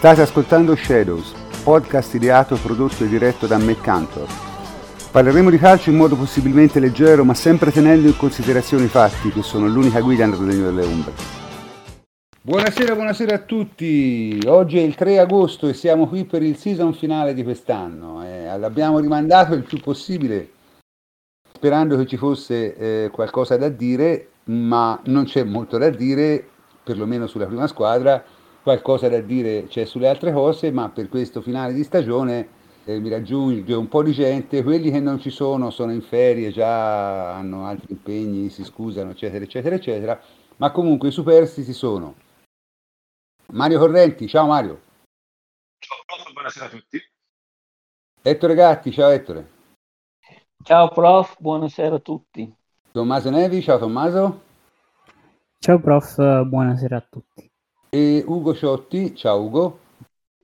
State ascoltando Shadows, podcast ideato, prodotto e diretto da Matt Cantor. Parleremo di calcio in modo possibilmente leggero, ma sempre tenendo in considerazione i fatti, che sono l'unica guida nel regno delle ombre. Buonasera, buonasera a tutti. Oggi è il 3 agosto e siamo qui per il season finale di quest'anno. Eh, l'abbiamo rimandato il più possibile, sperando che ci fosse eh, qualcosa da dire, ma non c'è molto da dire, perlomeno sulla prima squadra qualcosa da dire c'è sulle altre cose, ma per questo finale di stagione eh, mi raggiunge un po' di gente, quelli che non ci sono sono in ferie, già hanno altri impegni, si scusano, eccetera, eccetera, eccetera, ma comunque i superstiti sono. Mario Correnti, ciao Mario. Ciao prof, buonasera a tutti. Ettore Gatti, ciao Ettore. Ciao prof, buonasera a tutti. Tommaso Nevi, ciao Tommaso. Ciao prof, buonasera a tutti e Ugo Ciotti. Ciao Ugo.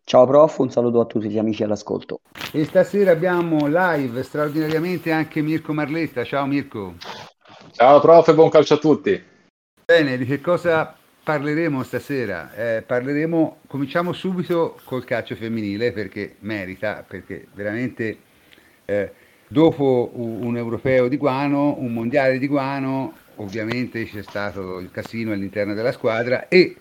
Ciao prof, un saluto a tutti gli amici all'ascolto. E stasera abbiamo live straordinariamente anche Mirko Marletta. Ciao Mirko. Ciao prof e buon calcio a tutti. Bene, di che cosa parleremo stasera? Eh, parleremo, cominciamo subito col calcio femminile perché merita, perché veramente eh, dopo un europeo di Guano, un mondiale di Guano, ovviamente c'è stato il casino all'interno della squadra e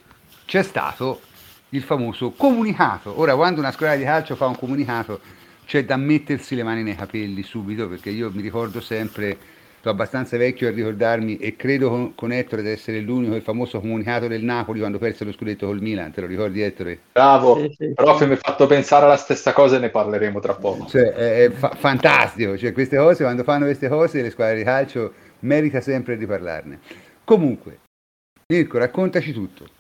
c'è stato il famoso comunicato. Ora, quando una squadra di calcio fa un comunicato, c'è da mettersi le mani nei capelli subito, perché io mi ricordo sempre, sono abbastanza vecchio a ricordarmi, e credo con, con Ettore di essere l'unico, il famoso comunicato del Napoli quando perse lo scudetto col Milan, te lo ricordi Ettore? Bravo, sì, sì. prof mi ha fatto pensare alla stessa cosa e ne parleremo tra poco. Cioè, è, è fa- fantastico, cioè, queste cose, quando fanno queste cose, le squadre di calcio merita sempre di parlarne. Comunque, Mirko, raccontaci tutto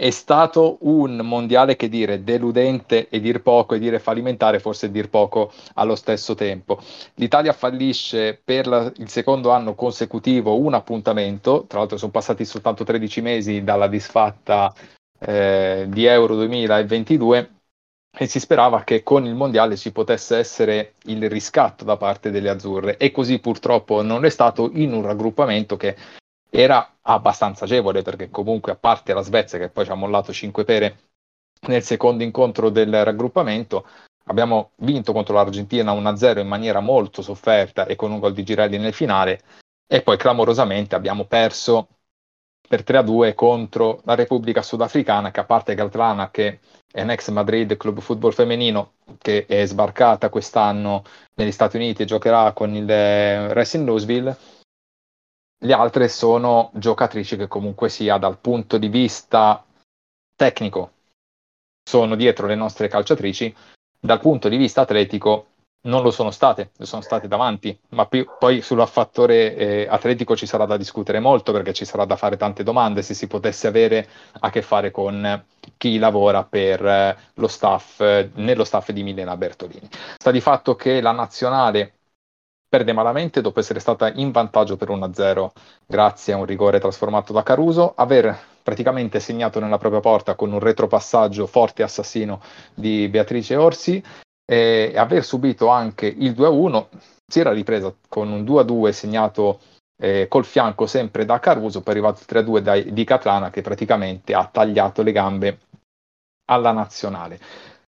è stato un mondiale che dire deludente e dir poco e dire fallimentare forse dir poco allo stesso tempo. L'Italia fallisce per la, il secondo anno consecutivo un appuntamento, tra l'altro sono passati soltanto 13 mesi dalla disfatta eh, di Euro 2022 e si sperava che con il mondiale ci potesse essere il riscatto da parte delle azzurre e così purtroppo non è stato in un raggruppamento che era abbastanza agevole perché comunque a parte la Svezia che poi ci ha mollato 5 pere nel secondo incontro del raggruppamento abbiamo vinto contro l'Argentina 1-0 in maniera molto sofferta e con un gol di Girelli nel finale e poi clamorosamente abbiamo perso per 3-2 contro la Repubblica Sudafricana che a parte Galtrana che è un ex Madrid club football femminino che è sbarcata quest'anno negli Stati Uniti e giocherà con il Racing Louisville le altre sono giocatrici che comunque sia dal punto di vista tecnico sono dietro le nostre calciatrici, dal punto di vista atletico non lo sono state, sono state davanti, ma più, poi sul fattore eh, atletico ci sarà da discutere molto perché ci sarà da fare tante domande se si potesse avere a che fare con chi lavora per eh, lo staff, eh, nello staff di Milena Bertolini. Sta di fatto che la nazionale perde malamente dopo essere stata in vantaggio per 1-0 grazie a un rigore trasformato da Caruso, aver praticamente segnato nella propria porta con un retropassaggio forte assassino di Beatrice Orsi e aver subito anche il 2-1, si era ripresa con un 2-2 segnato eh, col fianco sempre da Caruso, poi è arrivato il 3-2 da, di Catlana che praticamente ha tagliato le gambe alla nazionale.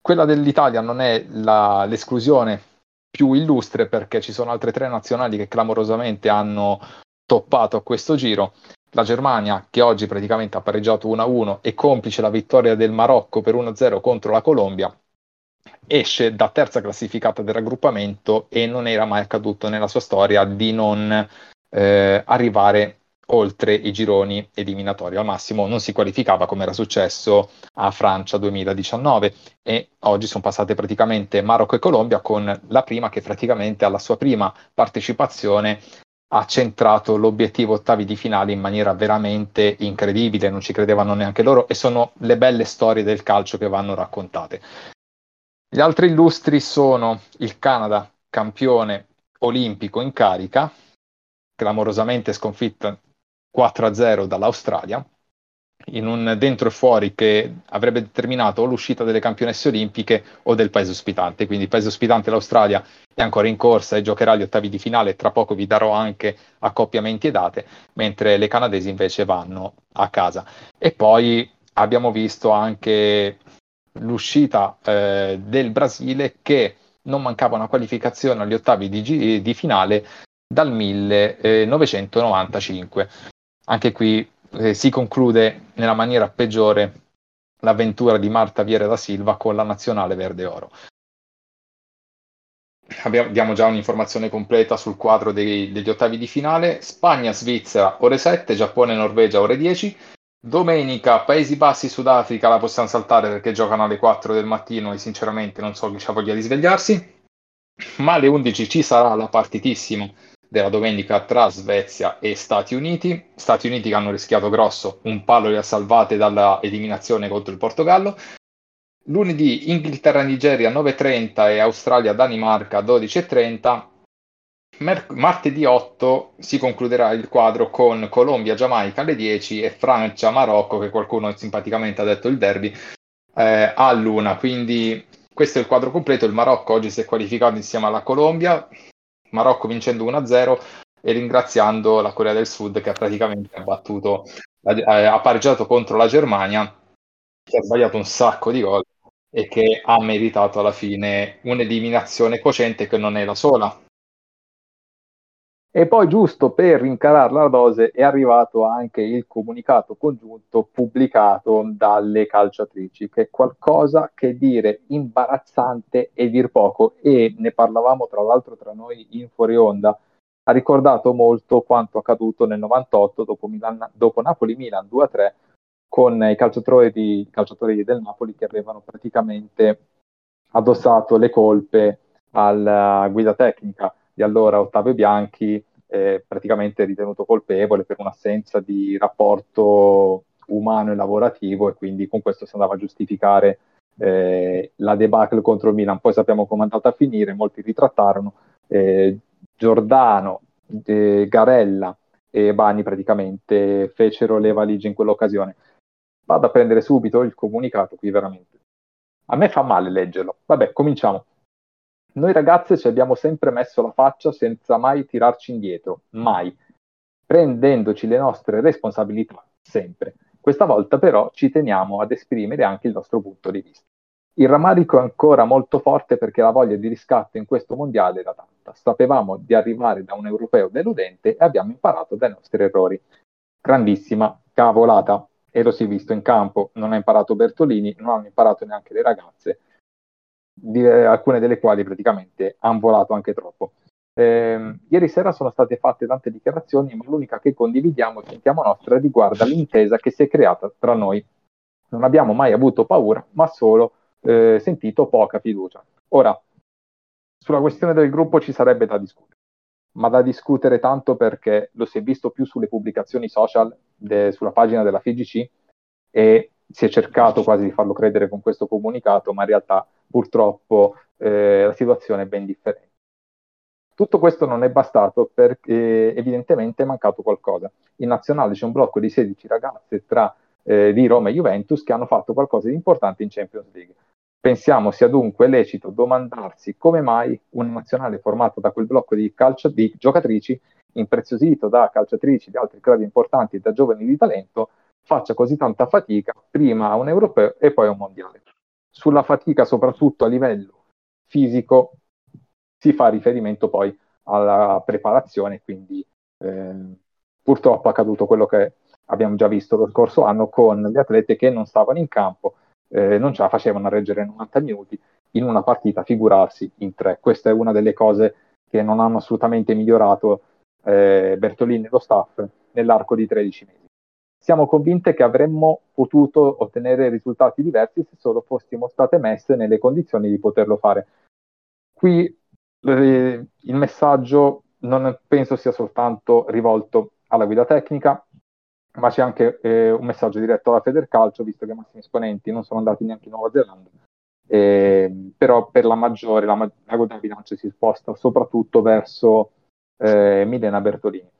Quella dell'Italia non è la, l'esclusione più illustre perché ci sono altre tre nazionali che clamorosamente hanno toppato a questo giro. La Germania, che oggi praticamente ha pareggiato 1-1 e complice la vittoria del Marocco per 1-0 contro la Colombia, esce da terza classificata del raggruppamento e non era mai accaduto nella sua storia di non eh, arrivare oltre i gironi eliminatori. Al massimo non si qualificava come era successo a Francia 2019 e oggi sono passate praticamente Marocco e Colombia con la prima che praticamente alla sua prima partecipazione ha centrato l'obiettivo ottavi di finale in maniera veramente incredibile, non ci credevano neanche loro e sono le belle storie del calcio che vanno raccontate. Gli altri illustri sono il Canada, campione olimpico in carica, clamorosamente sconfitta 4-0 dall'Australia, in un dentro e fuori che avrebbe determinato o l'uscita delle campionesse olimpiche o del paese ospitante. Quindi il paese ospitante, l'Australia, è ancora in corsa e giocherà gli ottavi di finale. Tra poco vi darò anche accoppiamenti e date, mentre le canadesi invece vanno a casa. E poi abbiamo visto anche l'uscita eh, del Brasile che non mancava una qualificazione agli ottavi di, di finale dal 1995. Anche qui eh, si conclude nella maniera peggiore l'avventura di Marta Viera da Silva con la nazionale verde oro. Abbiamo, già un'informazione completa sul quadro dei, degli ottavi di finale. Spagna-Svizzera ore 7, Giappone-Norvegia ore 10. Domenica Paesi Bassi Sudafrica la possiamo saltare perché giocano alle 4 del mattino e sinceramente non so chi c'ha voglia di svegliarsi. Ma alle 11 ci sarà la partitissima della domenica tra Svezia e Stati Uniti. Stati Uniti che hanno rischiato grosso, un palo li ha salvate dalla eliminazione contro il Portogallo. Lunedì Inghilterra-Nigeria 9.30 e Australia-Danimarca 12.30. Mer- martedì 8 si concluderà il quadro con Colombia-Giamaica alle 10 e Francia-Marocco, che qualcuno simpaticamente ha detto il derby, eh, a luna. Quindi questo è il quadro completo. Il Marocco oggi si è qualificato insieme alla Colombia. Marocco vincendo 1-0 e ringraziando la Corea del Sud che ha praticamente battuto, ha pareggiato contro la Germania, che ha sbagliato un sacco di gol e che ha meritato alla fine un'eliminazione cocente che non è la sola. E poi, giusto per rincarare la dose, è arrivato anche il comunicato congiunto pubblicato dalle calciatrici, che è qualcosa che dire imbarazzante e dir poco. E ne parlavamo tra l'altro tra noi in fuori onda. Ha ricordato molto quanto accaduto nel 98 dopo, Milan, dopo Napoli-Milan 2-3 con i calciatori, di, calciatori del Napoli che avevano praticamente addossato le colpe alla guida tecnica di allora Ottavio Bianchi, eh, praticamente ritenuto colpevole per un'assenza di rapporto umano e lavorativo e quindi con questo si andava a giustificare eh, la debacle contro il Milan. Poi sappiamo come è andata a finire, molti ritrattarono. Eh, Giordano, Garella e Bani praticamente fecero le valigie in quell'occasione. Vado a prendere subito il comunicato qui veramente. A me fa male leggerlo. Vabbè, cominciamo. Noi ragazze ci abbiamo sempre messo la faccia senza mai tirarci indietro, mai, prendendoci le nostre responsabilità sempre. Questa volta però ci teniamo ad esprimere anche il nostro punto di vista. Il rammarico è ancora molto forte perché la voglia di riscatto in questo mondiale era tanta. Sapevamo di arrivare da un europeo deludente e abbiamo imparato dai nostri errori. Grandissima cavolata. E lo si è visto in campo, non ha imparato Bertolini, non hanno imparato neanche le ragazze di, eh, alcune delle quali praticamente hanno volato anche troppo. Eh, ieri sera sono state fatte tante dichiarazioni, ma l'unica che condividiamo e sentiamo nostra riguarda l'intesa che si è creata tra noi. Non abbiamo mai avuto paura, ma solo eh, sentito poca fiducia. Ora, sulla questione del gruppo ci sarebbe da discutere, ma da discutere tanto perché lo si è visto più sulle pubblicazioni social, de, sulla pagina della FIGC, e si è cercato quasi di farlo credere con questo comunicato, ma in realtà purtroppo eh, la situazione è ben differente. Tutto questo non è bastato perché evidentemente è mancato qualcosa. In nazionale c'è un blocco di 16 ragazze tra eh, di Roma e Juventus che hanno fatto qualcosa di importante in Champions League. Pensiamo sia dunque lecito domandarsi come mai una nazionale formata da quel blocco di, calcio, di giocatrici, impreziosito da calciatrici di altri gradi importanti e da giovani di talento, faccia così tanta fatica prima a un europeo e poi a un mondiale. Sulla fatica, soprattutto a livello fisico, si fa riferimento poi alla preparazione, quindi eh, purtroppo è accaduto quello che abbiamo già visto lo scorso anno con gli atleti che non stavano in campo, eh, non ce la facevano a reggere 90 minuti in una partita, figurarsi in tre. Questa è una delle cose che non hanno assolutamente migliorato eh, Bertolini e lo staff nell'arco di 13 mesi siamo convinte che avremmo potuto ottenere risultati diversi se solo fossimo state messe nelle condizioni di poterlo fare. Qui eh, il messaggio non penso sia soltanto rivolto alla guida tecnica, ma c'è anche eh, un messaggio diretto alla Federcalcio, visto che i massimi esponenti non sono andati neanche in Nuova Zelanda. Eh, però per la maggiore, la, la guida bilancio si sposta soprattutto verso eh, Milena Bertolini.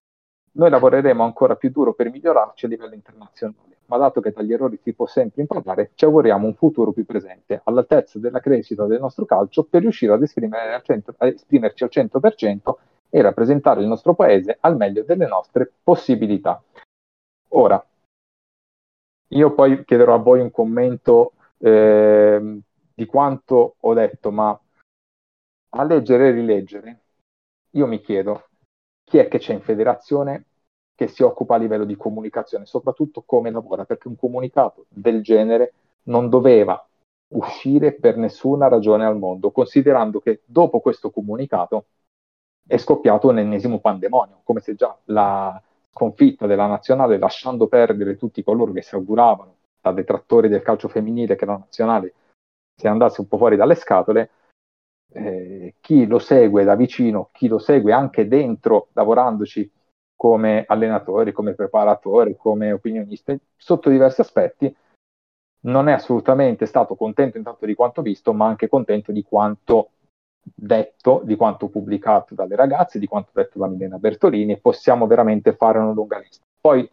Noi lavoreremo ancora più duro per migliorarci a livello internazionale, ma dato che dagli errori si può sempre imparare, ci auguriamo un futuro più presente, all'altezza della crescita del nostro calcio per riuscire ad, al cento, ad esprimerci al 100% e rappresentare il nostro paese al meglio delle nostre possibilità. Ora, io poi chiederò a voi un commento eh, di quanto ho detto, ma a leggere e rileggere, io mi chiedo chi è che c'è in federazione che si occupa a livello di comunicazione, soprattutto come lavora, perché un comunicato del genere non doveva uscire per nessuna ragione al mondo, considerando che dopo questo comunicato è scoppiato un ennesimo pandemonio, come se già la sconfitta della nazionale, lasciando perdere tutti coloro che si auguravano da detrattori del calcio femminile che la nazionale si andasse un po' fuori dalle scatole, eh, chi lo segue da vicino, chi lo segue anche dentro, lavorandoci come allenatori, come preparatori, come opinionisti, sotto diversi aspetti, non è assolutamente stato contento intanto di quanto visto, ma anche contento di quanto detto, di quanto pubblicato dalle ragazze, di quanto detto da Milena Bertolini, possiamo veramente fare una lunga lista. Poi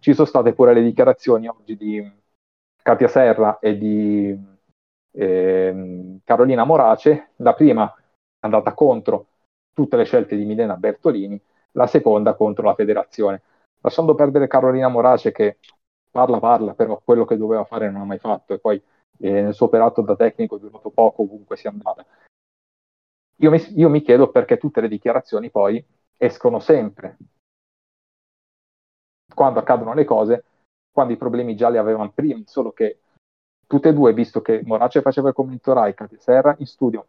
ci sono state pure le dichiarazioni oggi di Katia Serra e di eh, Carolina Morace, la prima andata contro tutte le scelte di Milena Bertolini, la seconda contro la federazione, lasciando perdere Carolina Morace che parla parla, però quello che doveva fare non ha mai fatto e poi eh, nel suo operato da tecnico è durato poco ovunque sia andata. Io mi, io mi chiedo perché tutte le dichiarazioni poi escono sempre quando accadono le cose, quando i problemi già li avevano prima, solo che tutte e due, visto che Morace faceva il commento Rai, Katia Serra in studio,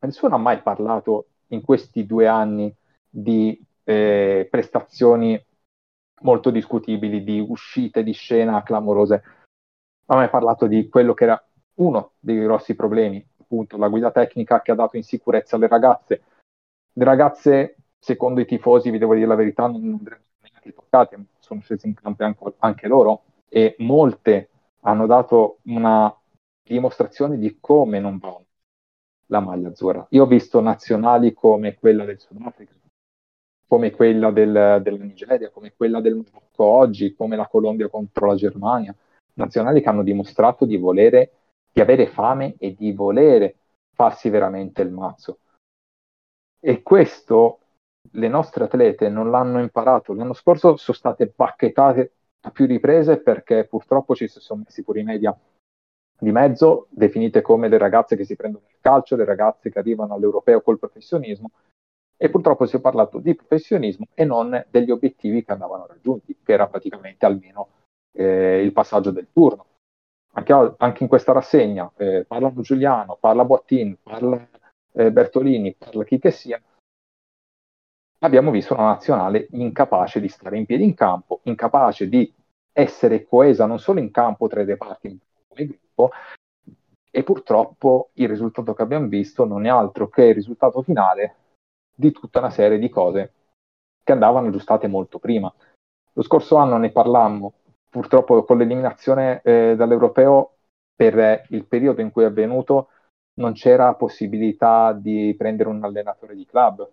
nessuno ha mai parlato in questi due anni di eh, prestazioni molto discutibili, di uscite di scena clamorose. Ha parlato di quello che era uno dei grossi problemi, appunto la guida tecnica che ha dato insicurezza alle ragazze. Le ragazze, secondo i tifosi, vi devo dire la verità, non andrebbero neanche toccate, sono scese in campo anche loro e molte hanno dato una dimostrazione di come non va la maglia azzurra. Io ho visto nazionali come quella del Sudafrica, come quella del, della Nigeria, come quella del Marocco oggi, come la Colombia contro la Germania, nazionali che hanno dimostrato di volere, di avere fame e di volere farsi veramente il mazzo. E questo le nostre atlete non l'hanno imparato. L'anno scorso sono state bacchettate a più riprese perché purtroppo ci si sono messi pure i media di mezzo, definite come le ragazze che si prendono il calcio, le ragazze che arrivano all'europeo col professionismo, e purtroppo si è parlato di professionismo e non degli obiettivi che andavano raggiunti, che era praticamente almeno eh, il passaggio del turno. Anche, anche in questa rassegna eh, parlano Giuliano, parla Boattin, parla eh, Bertolini, parla chi che sia. Abbiamo visto una nazionale incapace di stare in piedi in campo, incapace di essere coesa non solo in campo tra i reparti, come gruppo, e purtroppo il risultato che abbiamo visto non è altro che il risultato finale di tutta una serie di cose che andavano aggiustate molto prima. Lo scorso anno ne parlammo, purtroppo con l'eliminazione eh, dall'europeo per il periodo in cui è avvenuto non c'era possibilità di prendere un allenatore di club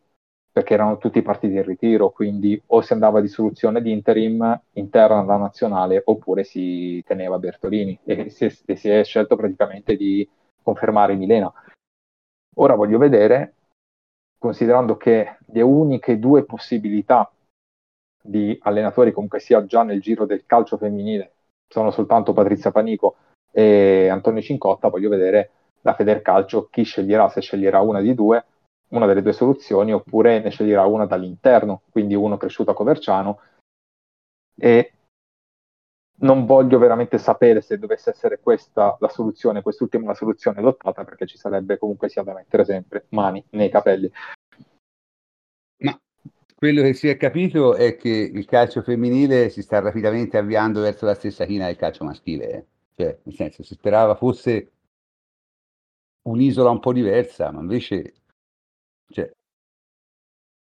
perché erano tutti partiti in ritiro, quindi o si andava di soluzione di interim interna alla nazionale oppure si teneva Bertolini e si è, e si è scelto praticamente di confermare Milena. Ora voglio vedere considerando che le uniche due possibilità di allenatori comunque sia già nel giro del calcio femminile sono soltanto Patrizia Panico e Antonio Cincotta, voglio vedere la Federcalcio chi sceglierà, se sceglierà una di due, una delle due soluzioni, oppure ne sceglierà una dall'interno, quindi uno cresciuto a Coverciano e non voglio veramente sapere se dovesse essere questa la soluzione, quest'ultima la soluzione adottata, perché ci sarebbe comunque sia da mettere sempre mani nei capelli. Ma quello che si è capito è che il calcio femminile si sta rapidamente avviando verso la stessa china del calcio maschile. Eh. Cioè, nel senso, si sperava fosse un'isola un po' diversa, ma invece... Cioè...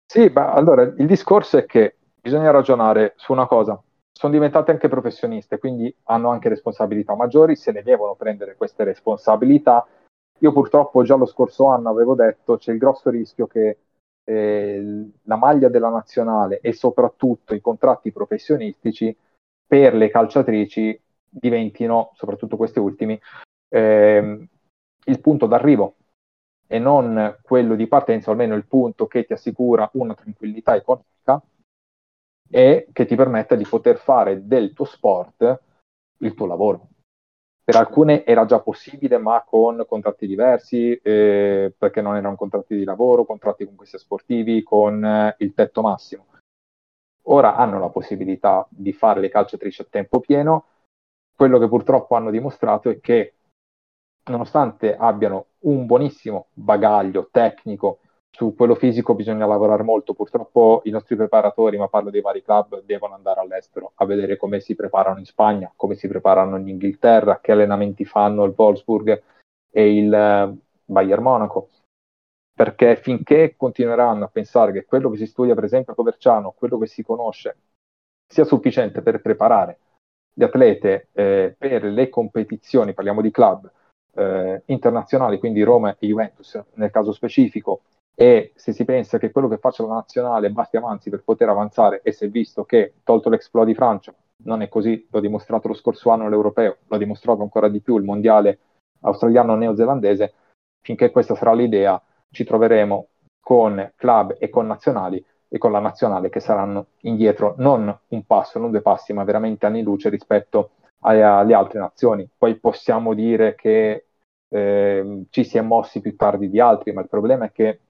Sì, ma allora il discorso è che bisogna ragionare su una cosa sono diventate anche professioniste, quindi hanno anche responsabilità maggiori, se ne devono prendere queste responsabilità. Io purtroppo già lo scorso anno avevo detto c'è il grosso rischio che eh, la maglia della nazionale e soprattutto i contratti professionistici per le calciatrici diventino, soprattutto questi ultimi, eh, il punto d'arrivo e non quello di partenza, o almeno il punto che ti assicura una tranquillità economica e che ti permetta di poter fare del tuo sport il tuo lavoro. per alcune era già possibile, ma con contratti diversi, eh, perché non erano contratti di lavoro, contratti con questi sportivi, con eh, il tetto massimo. Ora hanno la possibilità di fare le calciatrici a tempo pieno. Quello che purtroppo hanno dimostrato è che, nonostante abbiano un buonissimo bagaglio tecnico, su quello fisico bisogna lavorare molto. Purtroppo i nostri preparatori, ma parlo dei vari club, devono andare all'estero a vedere come si preparano in Spagna, come si preparano in Inghilterra, che allenamenti fanno il Wolfsburg e il eh, Bayern Monaco. Perché finché continueranno a pensare che quello che si studia, per esempio a Coverciano, quello che si conosce, sia sufficiente per preparare gli atlete eh, per le competizioni, parliamo di club eh, internazionali, quindi Roma e Juventus nel caso specifico, e se si pensa che quello che faccia la nazionale basti avanti per poter avanzare e si è visto che tolto l'exploit di Francia non è così, l'ho dimostrato lo scorso anno l'europeo, l'ha dimostrato ancora di più il mondiale australiano-neozelandese, finché questa sarà l'idea ci troveremo con club e con nazionali e con la nazionale che saranno indietro non un passo, non due passi, ma veramente anni luce rispetto alle altre nazioni. Poi possiamo dire che eh, ci si è mossi più tardi di altri, ma il problema è che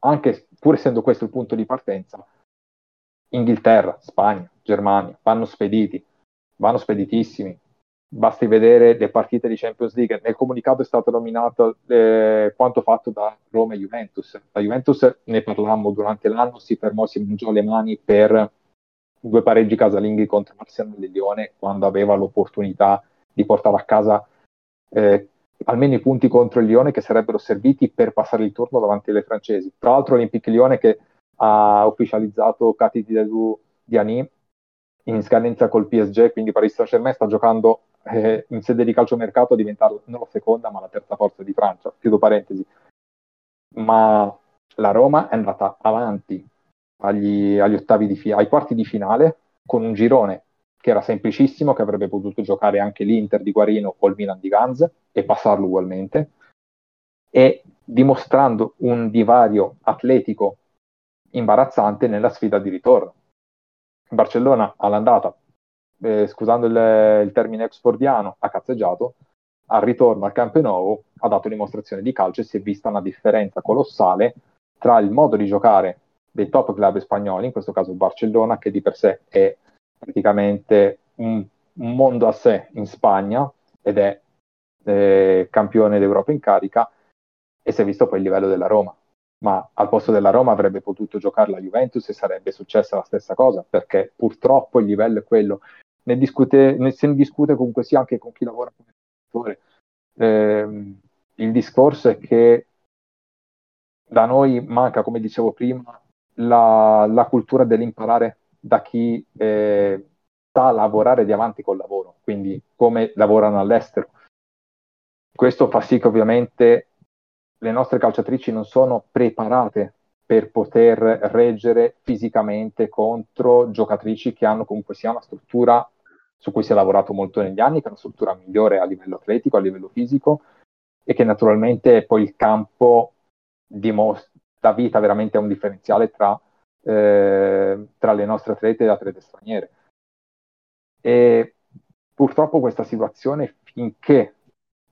anche pur essendo questo il punto di partenza, Inghilterra, Spagna, Germania vanno spediti, vanno speditissimi. Basti vedere le partite di Champions League. Nel comunicato è stato nominato eh, quanto fatto da Roma e Juventus. La Juventus, ne parlammo durante l'anno, si fermò, si mangiò le mani per due pareggi casalinghi contro Arsenal e Lione quando aveva l'opportunità di portare a casa eh, almeno i punti contro il Lione che sarebbero serviti per passare il turno davanti alle francesi. Tra l'altro Olympique Lione che ha ufficializzato Kati Didou Diani in scadenza col PSG, quindi Paris Saint-Germain sta giocando eh, in sede di calciomercato a diventare non la seconda ma la terza forza di Francia, chiudo parentesi. Ma la Roma è andata avanti agli, agli ottavi di fi- ai quarti di finale con un girone che era semplicissimo, che avrebbe potuto giocare anche l'Inter di Guarino o il Milan di Ganz e passarlo ugualmente, e dimostrando un divario atletico imbarazzante nella sfida di ritorno. Barcellona all'andata, eh, scusando il, il termine expordiano, ha cazzeggiato, al ritorno al Camp Nou ha dato dimostrazione di calcio e si è vista una differenza colossale tra il modo di giocare dei top club spagnoli, in questo caso Barcellona, che di per sé è praticamente un, un mondo a sé in Spagna ed è eh, campione d'Europa in carica e si è visto poi il livello della Roma. Ma al posto della Roma avrebbe potuto giocare la Juventus e sarebbe successa la stessa cosa, perché purtroppo il livello è quello. Ne, discute, ne se ne discute comunque sia anche con chi lavora come settore. Eh, il discorso è che da noi manca, come dicevo prima, la, la cultura dell'imparare da chi eh, sa lavorare di avanti col lavoro, quindi come lavorano all'estero. Questo fa sì che ovviamente le nostre calciatrici non sono preparate per poter reggere fisicamente contro giocatrici che hanno comunque sia una struttura su cui si è lavorato molto negli anni, che è una struttura migliore a livello atletico, a livello fisico e che naturalmente poi il campo dimostra, dà vita veramente a un differenziale tra eh, tra le nostre atlete e le atlete straniere. E purtroppo questa situazione, finché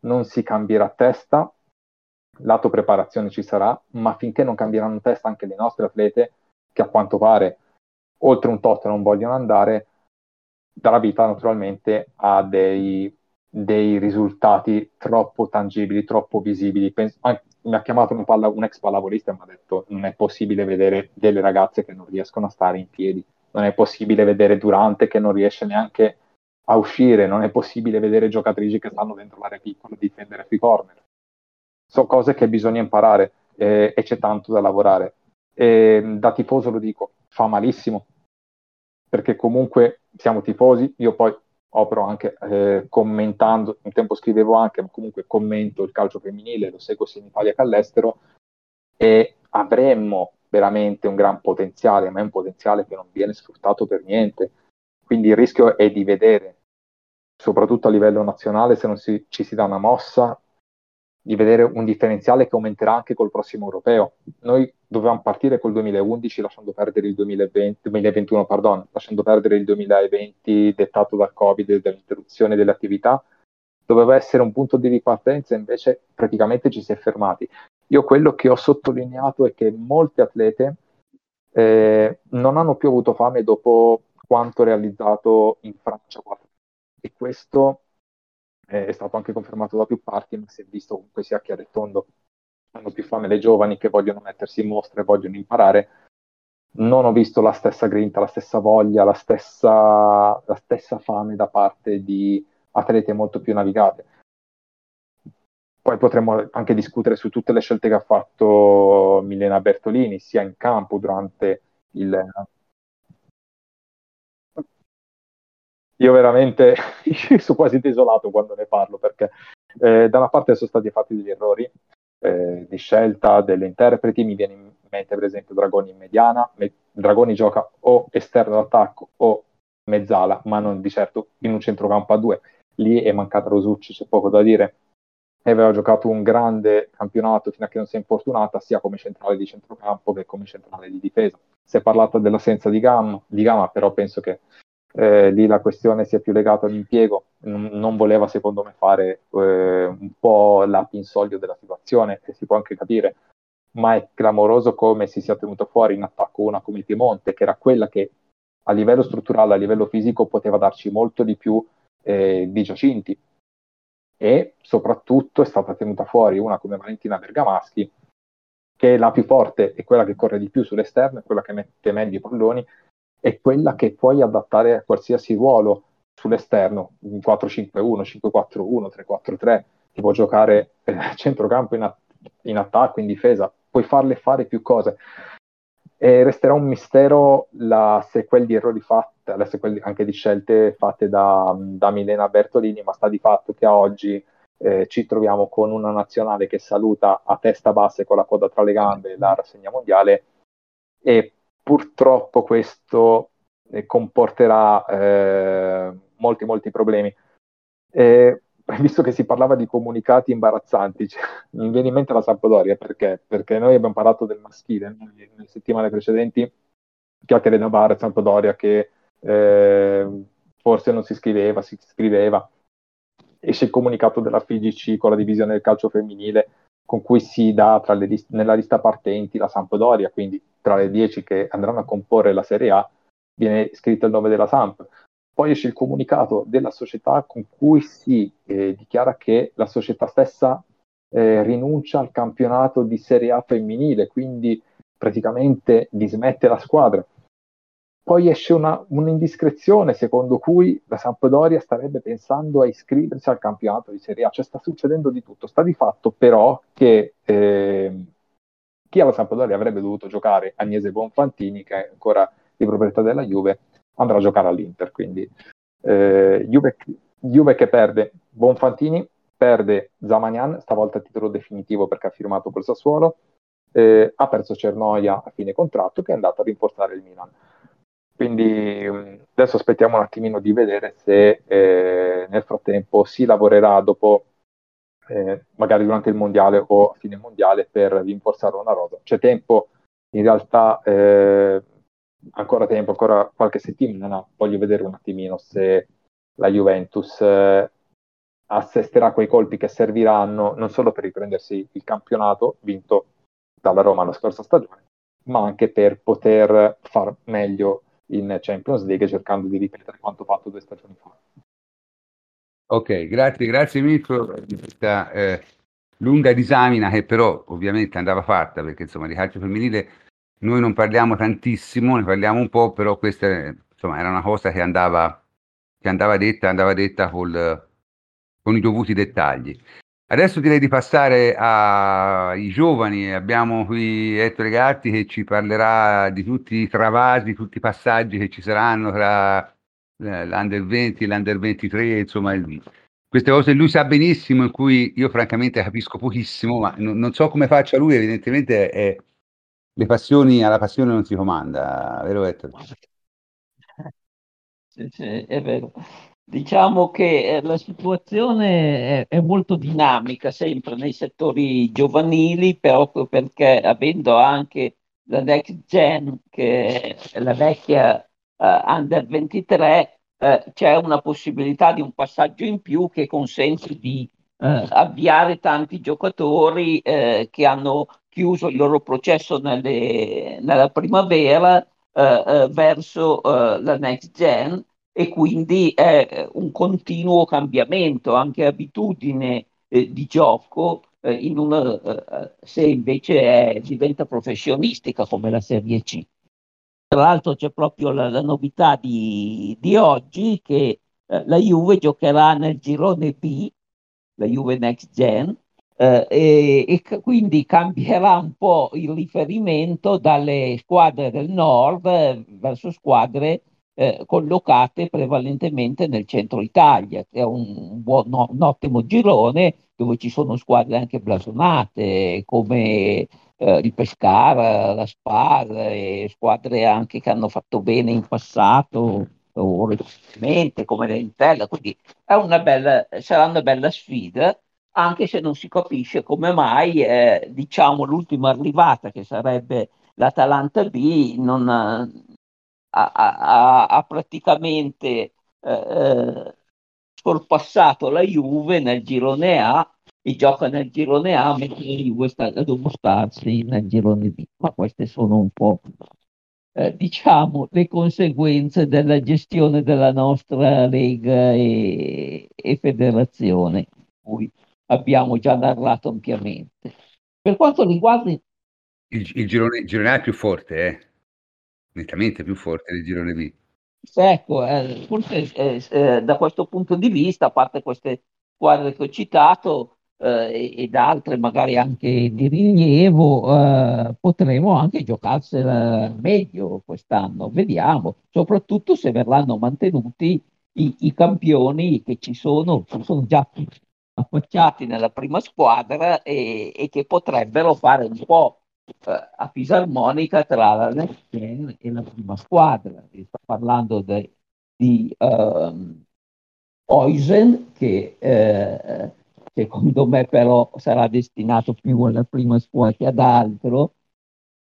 non si cambierà testa, lato preparazione ci sarà, ma finché non cambieranno testa anche le nostre atlete, che a quanto pare oltre un tot non vogliono andare, darà vita naturalmente a dei, dei risultati troppo tangibili, troppo visibili. Pens- mi ha chiamato un, palla, un ex pallavolista e mi ha detto non è possibile vedere delle ragazze che non riescono a stare in piedi, non è possibile vedere Durante che non riesce neanche a uscire, non è possibile vedere giocatrici che stanno dentro l'area piccola a difendere sui corner. Sono cose che bisogna imparare eh, e c'è tanto da lavorare. E, da tifoso lo dico, fa malissimo, perché comunque siamo tifosi, io poi opero anche eh, commentando, un tempo scrivevo anche, ma comunque commento il calcio femminile, lo seguo sia in Italia che all'estero e avremmo veramente un gran potenziale, ma è un potenziale che non viene sfruttato per niente. Quindi il rischio è di vedere, soprattutto a livello nazionale, se non si, ci si dà una mossa, di vedere un differenziale che aumenterà anche col prossimo europeo. Noi dovevamo partire col 2011 lasciando perdere il 2020, 2021, pardon, lasciando perdere il 2020 dettato dal Covid e dall'interruzione delle attività doveva essere un punto di ripartenza, invece praticamente ci si è fermati. Io quello che ho sottolineato è che molte atlete eh, non hanno più avuto fame dopo quanto realizzato in Francia e questo è stato anche confermato da più parti, ma si è visto comunque sia chiaro e tondo. Hanno più fame le giovani che vogliono mettersi in mostra e vogliono imparare. Non ho visto la stessa grinta, la stessa voglia, la stessa, la stessa fame da parte di atlete molto più navigate. Poi potremmo anche discutere su tutte le scelte che ha fatto Milena Bertolini, sia in campo durante il... Io veramente sono quasi desolato quando ne parlo perché eh, da una parte sono stati fatti degli errori eh, di scelta delle interpreti, mi viene in mente per esempio Dragoni in mediana, Me- Dragoni gioca o esterno d'attacco o mezzala, ma non di certo in un centrocampo a due. Lì è mancata Rosucci, c'è poco da dire e aveva giocato un grande campionato fino a che non si è infortunata sia come centrale di centrocampo che come centrale di difesa. Si è parlato dell'assenza di Gamma, di Gamma però penso che eh, lì la questione sia più legata all'impiego, non, non voleva secondo me fare eh, un po' la pinsoglio della situazione e si può anche capire, ma è clamoroso come si sia tenuto fuori in attacco una come Piemonte, che era quella che a livello strutturale, a livello fisico poteva darci molto di più eh, di Giacinti, e soprattutto è stata tenuta fuori una come Valentina Bergamaschi che è la più forte, è quella che corre di più sull'esterno, è quella che mette meglio i palloni, è quella che puoi adattare a qualsiasi ruolo sull'esterno, in 4-5-1, 5-4-1, 3-4-3, ti può giocare a eh, centrocampo in, a- in attacco, in difesa, puoi farle fare più cose. E resterà un mistero la sequel di errori fatte, la sequel anche di scelte fatte da, da Milena Bertolini, ma sta di fatto che oggi eh, ci troviamo con una nazionale che saluta a testa bassa e con la coda tra le gambe la rassegna mondiale e purtroppo questo eh, comporterà eh, molti molti problemi. E visto che si parlava di comunicati imbarazzanti, cioè, mi viene in mente la Sampdoria perché? Perché noi abbiamo parlato del maschile nelle settimane precedenti, chiacchiere da bar Sampdoria che eh, forse non si scriveva, si scriveva. Esce il comunicato della FIGC con la divisione del calcio femminile con cui si dà list- nella lista partenti la Sampdoria, quindi tra le 10 che andranno a comporre la Serie A viene scritto il nome della Samp poi esce il comunicato della società con cui si eh, dichiara che la società stessa eh, rinuncia al campionato di Serie A femminile, quindi praticamente dismette la squadra. Poi esce una, un'indiscrezione secondo cui la Sampdoria starebbe pensando a iscriversi al campionato di Serie A, cioè sta succedendo di tutto. Sta di fatto però che eh, chi alla Sampdoria avrebbe dovuto giocare Agnese Bonfantini, che è ancora di proprietà della Juve, andrà a giocare all'Inter. Quindi eh, Juve, Juve, che perde Bonfantini, perde Zamanian, stavolta a titolo definitivo perché ha firmato col Sassuolo, eh, ha perso Cernoia a fine contratto che è andato a rinforzare il Milan. Quindi mm, adesso aspettiamo un attimino di vedere se eh, nel frattempo si lavorerà dopo, eh, magari durante il mondiale o a fine mondiale, per rinforzare una rosa. C'è tempo, in realtà eh, ancora tempo, ancora qualche settimana, voglio vedere un attimino se la Juventus eh, assesterà quei colpi che serviranno non solo per riprendersi il campionato vinto dalla Roma la scorsa stagione, ma anche per poter far meglio in Champions League cercando di ripetere quanto fatto due stagioni fa. Ok, grazie, grazie Mirko di questa eh, lunga disamina che però ovviamente andava fatta perché insomma di calcio femminile noi non parliamo tantissimo, ne parliamo un po', però questa insomma, era una cosa che andava, che andava detta, andava detta col, con i dovuti dettagli. Adesso direi di passare ai giovani, abbiamo qui Ettore Gatti che ci parlerà di tutti i travasi, tutti i passaggi che ci saranno tra eh, l'Under 20 e l'Under 23, insomma queste cose lui sa benissimo in cui io francamente capisco pochissimo, ma non, non so come faccia lui, evidentemente è, le passioni, alla passione non si comanda, vero Ettore? Sì, sì, è vero. Diciamo che eh, la situazione è, molto dinamica sempre nei settori giovanili, proprio perché avendo anche la next gen, che è la vecchia uh, under 23, eh, c'è una possibilità di un passaggio in più che consente di eh, avviare tanti giocatori che hanno chiuso il loro processo nelle, nella primavera verso la next gen e quindi è un continuo cambiamento, anche abitudine di gioco in una, se invece è, diventa professionistica come la Serie C. Tra l'altro c'è proprio la, la novità di, di, oggi che eh, la Juve giocherà nel girone B, la Juve Next Gen, eh, e, e, quindi cambierà un po' il riferimento dalle squadre del nord eh, verso squadre eh, collocate prevalentemente nel centro Italia, che è un, buon, un ottimo girone dove ci sono squadre anche blasonate come eh, il Pescara, la Spar, squadre anche che hanno fatto bene in passato o recentemente come l'Entella, quindi una bella, sarà una bella sfida, anche se non si capisce come mai, eh, diciamo, l'ultima arrivata, che sarebbe l'Atalanta B, non, ha, ha, praticamente eh, eh, sorpassato la Juve nel girone A e gioca nel girone A mentre la Juve sta a dimostrarsi nel girone B. Ma queste sono un po' eh, diciamo le conseguenze della gestione della nostra Lega e, e Federazione, cui abbiamo già narrato ampiamente. Per quanto riguarda il, il girone, girone A è più forte, eh? Nettamente più forte del girone B. Ecco, eh, forse eh, eh, da questo punto di vista, a parte queste squadre che ho citato, eh, ed altre magari anche di rilievo, eh, potremo anche giocarsela meglio quest'anno. Vediamo, soprattutto se verranno mantenuti i, i campioni che ci sono, ci sono già affacciati nella prima squadra e, e che potrebbero fare un po' eh, a fisarmonica tra la gen e la prima squadra. Sto parlando de, di um, che eh, secondo me però sarà destinato più alla prima scuola che ad altro,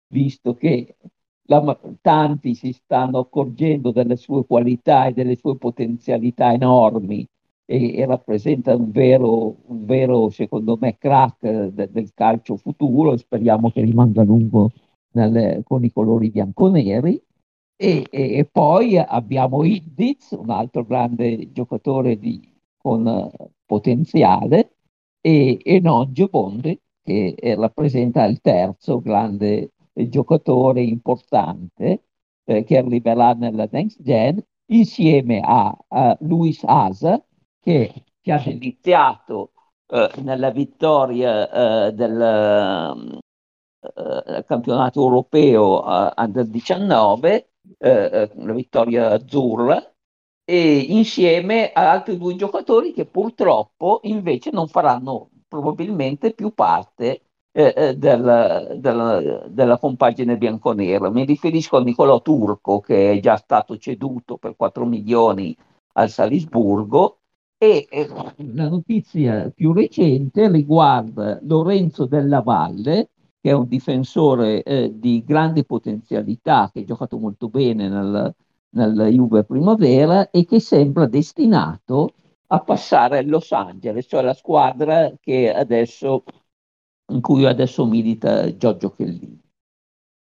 visto che la, tanti si stanno accorgendo delle sue qualità e delle sue potenzialità enormi e, e rappresenta un vero, un vero, secondo me, crack de, del calcio futuro speriamo che rimanga a lungo nelle, con i colori bianconeri. E, e, e poi abbiamo Iddiz, un altro grande giocatore di, con potenziale, e, e non Gioconde, che eh, rappresenta il terzo grande giocatore importante eh, che arriverà nella next gen, insieme a, a Luis Asa, che, che ha iniziato eh, nella vittoria eh, del eh, campionato europeo under 19, la vittoria azzurra, e insieme a altri due giocatori che purtroppo invece non faranno probabilmente più parte eh, eh della, della, della, compagine bianconera. Mi riferisco a Nicolò Turco che è già stato ceduto per 4 milioni al Salisburgo e eh, la notizia più recente riguarda Lorenzo Della Valle che è un difensore eh, di grande potenzialità che ha giocato molto bene nel, nella Juve Primavera e che sembra destinato a passare a Los Angeles, cioè la squadra adesso, in cui adesso milita Giorgio Chiellini.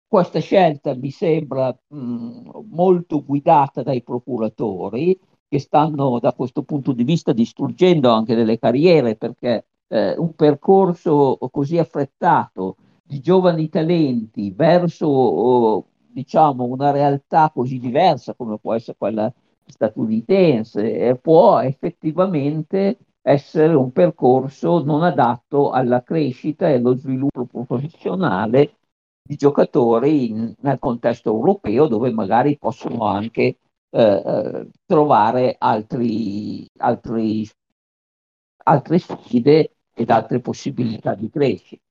Questa scelta mi sembra mh, molto guidata dai procuratori che stanno da questo punto di vista distruggendo anche delle carriere perché eh, un percorso così affrettato di giovani talenti verso oh, diciamo, una realtà così diversa come può essere quella statunitense, può effettivamente essere un percorso non adatto alla crescita e allo sviluppo professionale di giocatori in, nel contesto europeo dove magari possono anche eh, eh trovare altri, altri, altre sfide ed altre possibilità di crescita.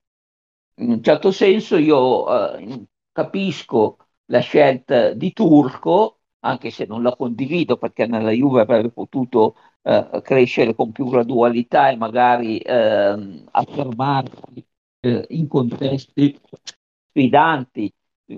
In un certo senso io eh, capisco la scelta di Turco, anche se non la condivido perché nella Juve avrebbe potuto eh, crescere con più gradualità e magari eh, affermarsi eh, in contesti sfidanti,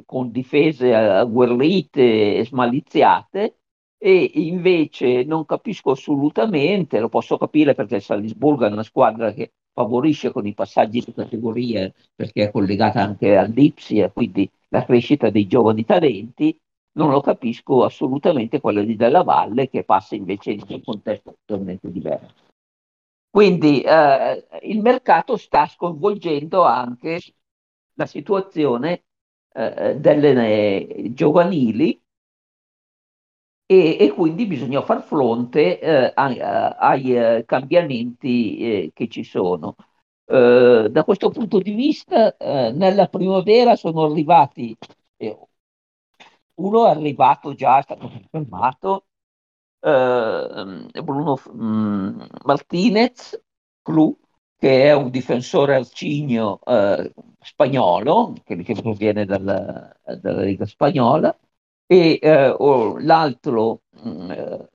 con difese agguerrite e smaliziate, e invece non capisco assolutamente, lo posso capire perché il Salisburgo è una squadra che favorisce con i passaggi di categorie perché è collegata anche all'Ipsia, quindi la crescita dei giovani talenti, non lo capisco assolutamente quello di Della Valle che passa invece in un contesto totalmente diverso. Quindi eh, il mercato sta sconvolgendo anche la situazione eh, delle eh, giovanili e, e, quindi bisogna far fronte eh, ai, ai eh, cambiamenti eh, che ci sono. Eh, da questo punto di vista, eh, nella primavera sono arrivati, eh, uno è arrivato già, è stato confermato, Bruno mm, Martinez, Clu, che è un difensore arcigno spagnolo, che proviene dalla, dalla Lega Spagnola, e eh, l'altro mm, eh,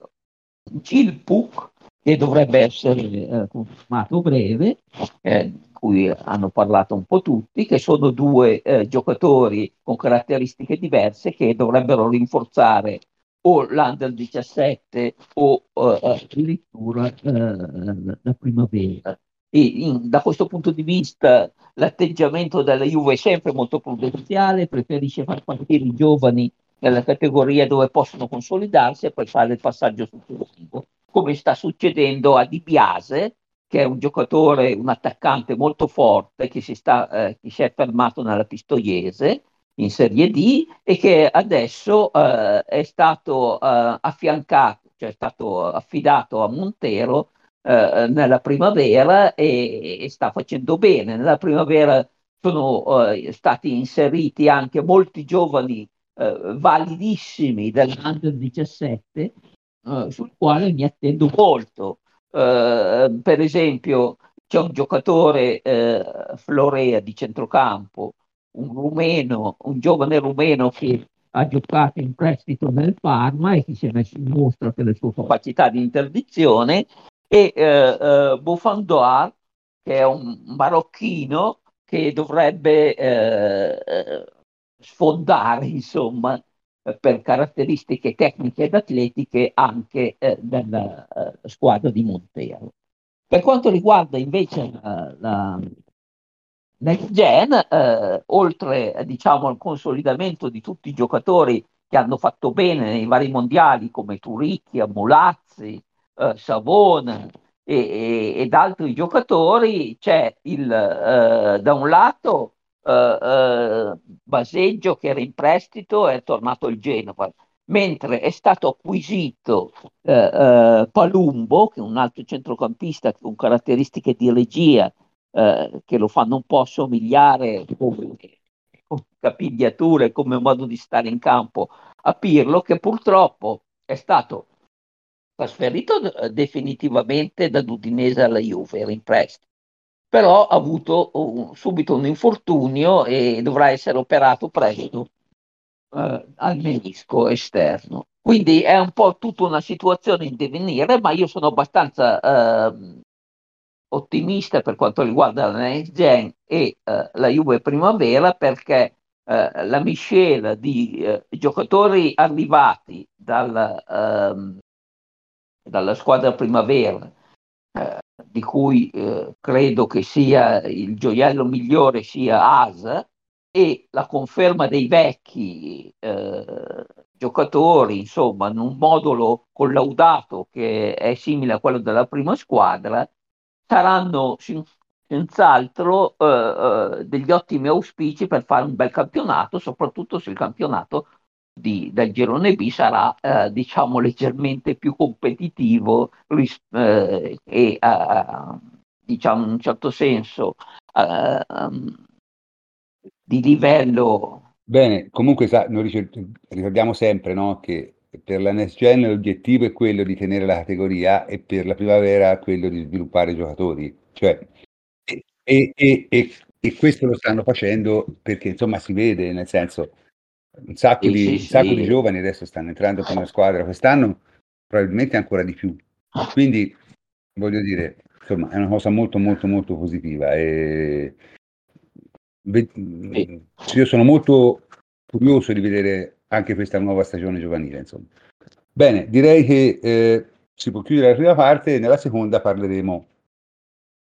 Gil Puck che dovrebbe essere eh, confermato breve, eh, cui hanno parlato un po' tutti, che sono due eh, giocatori con caratteristiche diverse che dovrebbero rinforzare o l'Under 17 o eh, addirittura la primavera. E in, da questo punto di vista l'atteggiamento della Juve è sempre molto prudenziale, preferisce far partire i giovani nella categoria dove possono consolidarsi e poi fare il passaggio successivo, come sta succedendo a Di Biase, che è un giocatore, un attaccante molto forte che si, sta, eh, che si è fermato nella Pistoiese in Serie D e che adesso eh, è stato eh, affiancato, cioè è stato affidato a Montero eh, nella primavera e, e, sta facendo bene. Nella primavera sono eh, stati inseriti anche molti giovani eh, validissimi dell'Under 17 eh, sul quale mi attendo molto. Per esempio, c'è un giocatore Florea di centrocampo, un rumeno, un giovane rumeno che ha giocato in prestito nel Parma e che si è messo in mostra per le sue capacità di interdizione, e eh, eh, Bouffandoir, che è un marocchino che dovrebbe eh, sfondare, insomma, per caratteristiche tecniche ed atletiche anche eh, della eh, squadra di Montero. Per quanto riguarda invece la, la Next Gen, eh, oltre diciamo, al consolidamento di tutti i giocatori che hanno fatto bene nei vari mondiali come Turicchia, Mulazzi, eh, Savona e, e, ed altri giocatori, c'è il, eh, da un lato uh, Baseggio che era in prestito è tornato il Genova, mentre è stato acquisito uh, Palumbo, che è un altro centrocampista con caratteristiche di regia che lo fanno un po' assomigliare come, come capigliature, come modo di stare in campo a Pirlo, che purtroppo è stato trasferito definitivamente da Udinese alla Juve, era in prestito però ha avuto un, subito un infortunio e dovrà essere operato presto eh, al menisco esterno. Quindi è un po' tutta una situazione in divenire, ma io sono abbastanza eh, ottimista per quanto riguarda la next gen e eh, la Juve primavera perché eh, la miscela di eh, giocatori arrivati dal, ehm, dalla squadra primavera eh, di cui eh, credo che sia il gioiello migliore sia Asa e la conferma dei vecchi eh, giocatori, insomma, in un modulo collaudato che è simile a quello della prima squadra, saranno senz'altro eh, eh, degli ottimi auspici per fare un bel campionato, soprattutto se il campionato di, del girone B sarà eh, diciamo leggermente più competitivo ris- eh, e eh, diciamo in un certo senso um, di livello bene comunque sa, noi ricordiamo sempre no, che per la next gen l'obiettivo è quello di tenere la categoria e per la primavera quello di sviluppare i giocatori. Cioè e, e, e, e questo lo stanno facendo perché insomma si vede nel senso un sacco, di, un sacco di giovani adesso stanno entrando con la squadra, quest'anno probabilmente ancora di più. Quindi voglio dire, insomma, è una cosa molto molto molto positiva e io sono molto curioso di vedere anche questa nuova stagione giovanile, insomma. Bene, direi che eh, si può chiudere la prima parte e nella seconda parleremo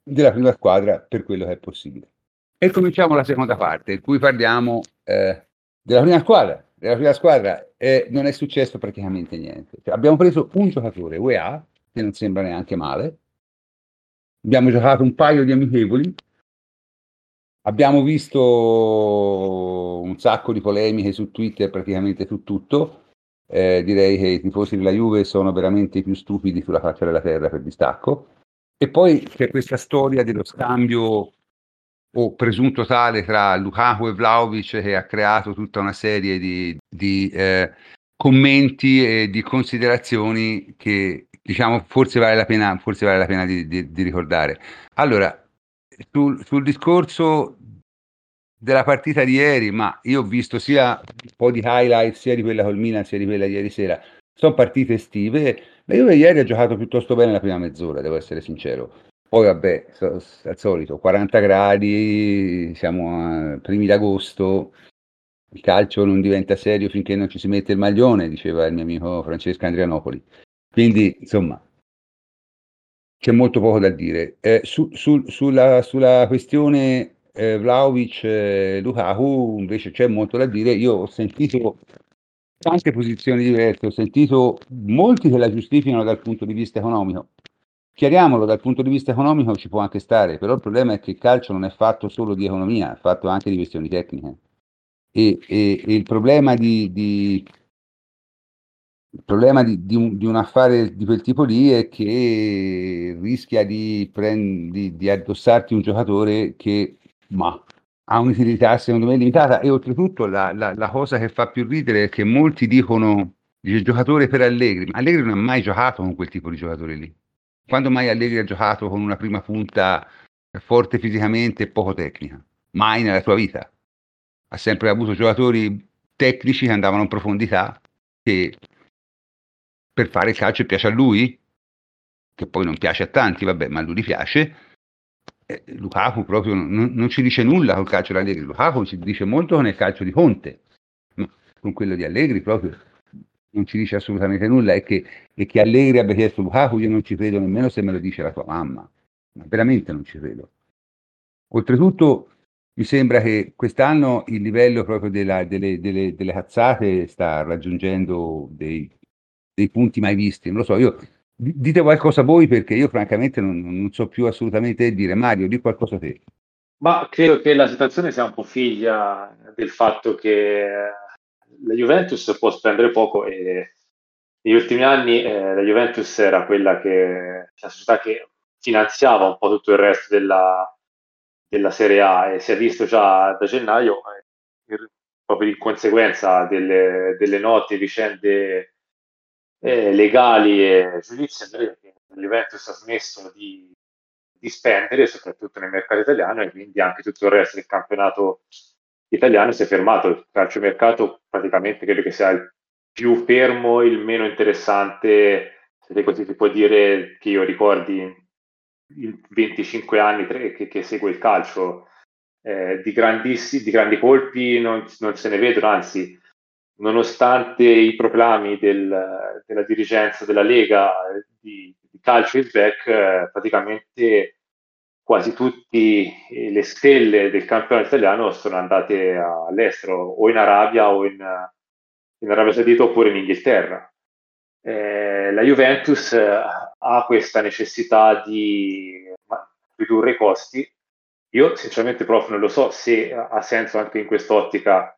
della prima squadra per quello che è possibile. E cominciamo la seconda parte, in cui parliamo eh, della prima squadra. Della prima squadra eh, non è successo praticamente niente. Cioè, abbiamo preso un giocatore UEA, che non sembra neanche male. Abbiamo giocato un paio di amichevoli. Abbiamo visto un sacco di polemiche su Twitter, praticamente su tutto. Eh, direi che i tifosi della Juve sono veramente i più stupidi sulla faccia della terra per distacco. E poi c'è questa storia dello scambio o presunto tale tra Lukaku e Vlaovic che ha creato tutta una serie di, di eh, commenti e di considerazioni che diciamo forse vale la pena, forse vale la pena di, di, di ricordare. Allora, sul, sul, discorso della partita di ieri, ma io ho visto sia un po' di highlight sia di quella col Milan sia di quella di ieri sera, sono partite estive. La Juve ieri ha giocato piuttosto bene la prima mezz'ora, devo essere sincero. Poi vabbè, al solito, 40 gradi, siamo a primi d'agosto, il calcio non diventa serio finché non ci si mette il maglione, diceva il mio amico Francesco Andrianopoli. Quindi, insomma, c'è molto poco da dire. Eh, su, su, sulla, sulla, questione eh, Vlaovic e Lukaku invece c'è molto da dire. Io ho sentito tante posizioni diverse, ho sentito molti che la giustificano dal punto di vista economico. Chiariamolo, dal punto di vista economico ci può anche stare, però il problema è che il calcio non è fatto solo di economia, è fatto anche di questioni tecniche. E, e, e il problema di, di il problema di, di, un, di, un, affare di quel tipo lì è che rischia di, prend, di, addossarti un giocatore che ma, ha un'utilità secondo me limitata e oltretutto la, la, la, cosa che fa più ridere è che molti dicono il giocatore per Allegri, ma Allegri non ha mai giocato con quel tipo di giocatore lì. Quando mai Allegri ha giocato con una prima punta forte fisicamente e poco tecnica? Mai nella sua vita. Ha sempre avuto giocatori tecnici che andavano in profondità, che per fare il calcio piace a lui, che poi non piace a tanti, vabbè, ma a lui piace. Eh, Lukaku proprio non, non, ci dice nulla col calcio di Allegri, Lukaku ci dice molto con il calcio di Conte, ma con quello di Allegri proprio non ci dice assolutamente nulla e che, e che Allegri abbia chiesto Lukaku io non ci credo nemmeno se me lo dice la tua mamma, ma veramente non ci credo. Oltretutto mi sembra che quest'anno il livello proprio della, delle, delle, delle cazzate sta raggiungendo dei dei punti mai visti. Non lo so, io dite qualcosa voi perché io francamente non, non so più assolutamente dire. Mario, di qualcosa te. Ma credo che la situazione sia un po' figlia del fatto che la Juventus può spendere poco e negli ultimi anni eh, la Juventus era quella che la società che finanziava un po' tutto il resto della, della Serie A e si è visto già da gennaio eh, proprio in conseguenza delle, delle note vicende eh, legali e giudiziarie che l'Juventus ha smesso di, di, spendere, soprattutto nel mercato italiano, e quindi anche tutto il resto del campionato italiano si è fermato. Il calciomercato praticamente credo che sia il più fermo, il meno interessante, se così si può dire, che io ricordi in 25 anni che, che segue il calcio. Eh, di, di grandi colpi non, non se ne vedono, anzi nonostante i proclami del, della dirigenza della Lega di, di calcio is back, eh, praticamente quasi tutte le stelle del campionato italiano sono andate all'estero, o in Arabia o in, in Arabia Saudita oppure in Inghilterra. Eh, la Juventus eh, ha questa necessità di ridurre i costi. Io sinceramente, prof, non lo so se ha senso anche in quest'ottica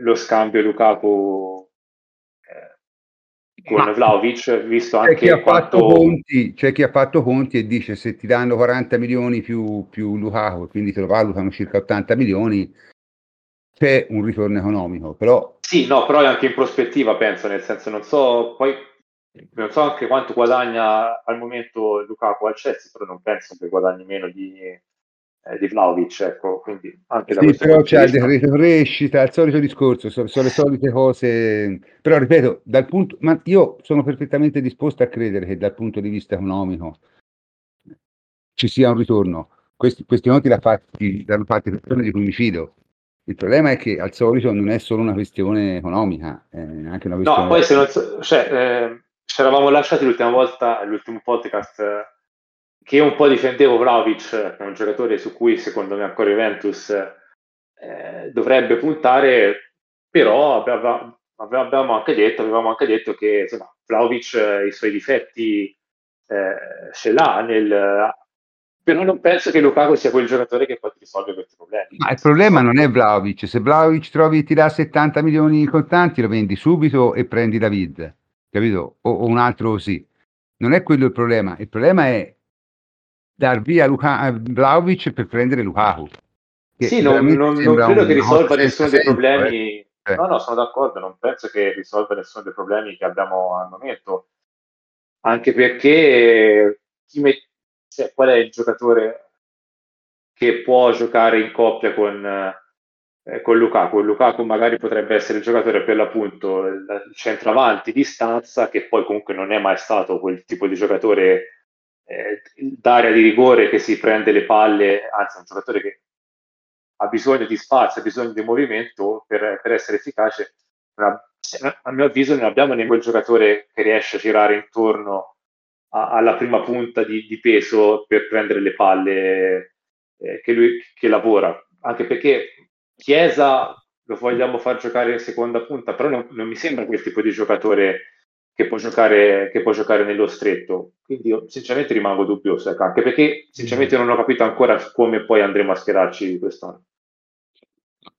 lo scambio Lukaku eh, con Ma Vlaovic, visto anche chi quanto... Conti, c'è chi ha fatto conti e dice se ti danno 40 milioni più, più Lukaku, quindi te lo valutano circa 80 milioni, c'è un ritorno economico, però... Sì, no, però è anche in prospettiva, penso, nel senso, non so, poi non so anche quanto guadagna al momento Lukaku al Chelsea, però non penso che guadagni meno di eh, di Vlaovic, ecco, quindi anche da sì, però c'è il decreto crescita, il solito discorso, sono, sono, le solite cose, però ripeto, dal punto, ma io sono perfettamente disposto a credere che dal punto di vista economico ci sia un ritorno. Questi, questi noti l'hanno fatti, l'hanno fatti persone di cui mi fido, Il problema è che al solito non è solo una questione economica, è anche una questione... No, poi se non so, cioè, eh, ci eravamo lasciati l'ultima volta, l'ultimo podcast, eh, che un po' difendevo Vlaovic, che è un giocatore su cui secondo me ancora Juventus eh, dovrebbe puntare, però aveva, abbiamo anche detto, avevamo anche detto che insomma, Vlaovic eh, i suoi difetti eh, ce l'ha nel, però non penso che Lukaku sia quel giocatore che può risolvere questi problemi. Ma il problema non è Vlaovic, se Vlaovic trovi ti dà 70 milioni in contanti lo vendi subito e prendi David, capito? O, o un altro così. Non è quello il problema, il problema è dar via Luka, Vlaovic per prendere Lukaku. Sì, non, non, non credo che risolva nessuno dei problemi. Eh. No, no, sono d'accordo, non penso che risolva nessuno dei problemi che abbiamo al momento. Anche perché chi, met- cioè, qual è il giocatore che può giocare in coppia con, eh, con Lukaku? Lukaku magari potrebbe essere il giocatore per l'appunto il centravanti di stanza, che poi comunque non è mai stato quel tipo di giocatore eh, d'area di rigore che si prende le palle, anzi un giocatore che ha bisogno di spazio, ha bisogno di movimento per, per essere efficace. a mio avviso non abbiamo neanche quel giocatore che riesce a girare intorno alla prima punta di, di, peso per prendere le palle eh, che lui che lavora. Anche perché Chiesa lo vogliamo far giocare in seconda punta, però non, non mi sembra quel tipo di giocatore che può, giocare, che può giocare nello stretto. Quindi io sinceramente rimango dubbioso, ecco, anche perché sinceramente non ho capito ancora come poi andremo a schierarci quest'anno.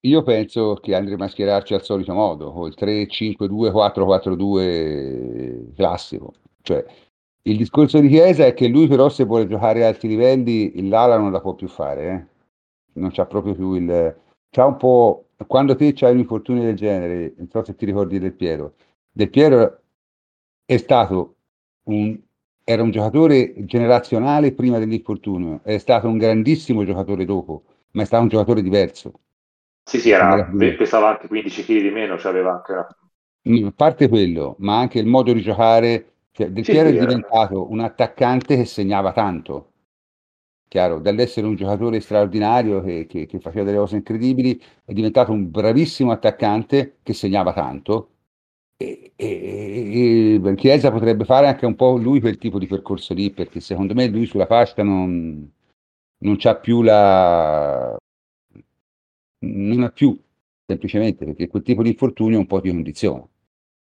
Io penso che andremo a schierarci al solito modo, col 3-5-2-4-4-2 classico. Cioè, il discorso di Chiesa è che lui però se vuole giocare a alti livelli l'ala non la può più fare, eh? non c'ha proprio più il... C'ha un po'... Quando te c'hai un infortunio del genere, non so se ti ricordi Del Piero, Del Piero è stato un... era un giocatore generazionale prima dell'infortunio, è stato un grandissimo giocatore dopo, ma è stato un giocatore diverso. Sì, sì, era, pesava anche 15 kg di meno, c'aveva anche... A parte quello, ma anche il modo di giocare cioè, Del Piero sì, è diventato un attaccante che segnava tanto, chiaro, dall'essere un giocatore straordinario che, che, che, faceva delle cose incredibili, è diventato un bravissimo attaccante che segnava tanto. E, e, e Chiesa potrebbe fare anche un po' lui quel tipo di percorso lì, perché secondo me lui sulla pasta non, non c'ha più la. non ha più semplicemente perché quel tipo di infortunio un po' ti condiziona.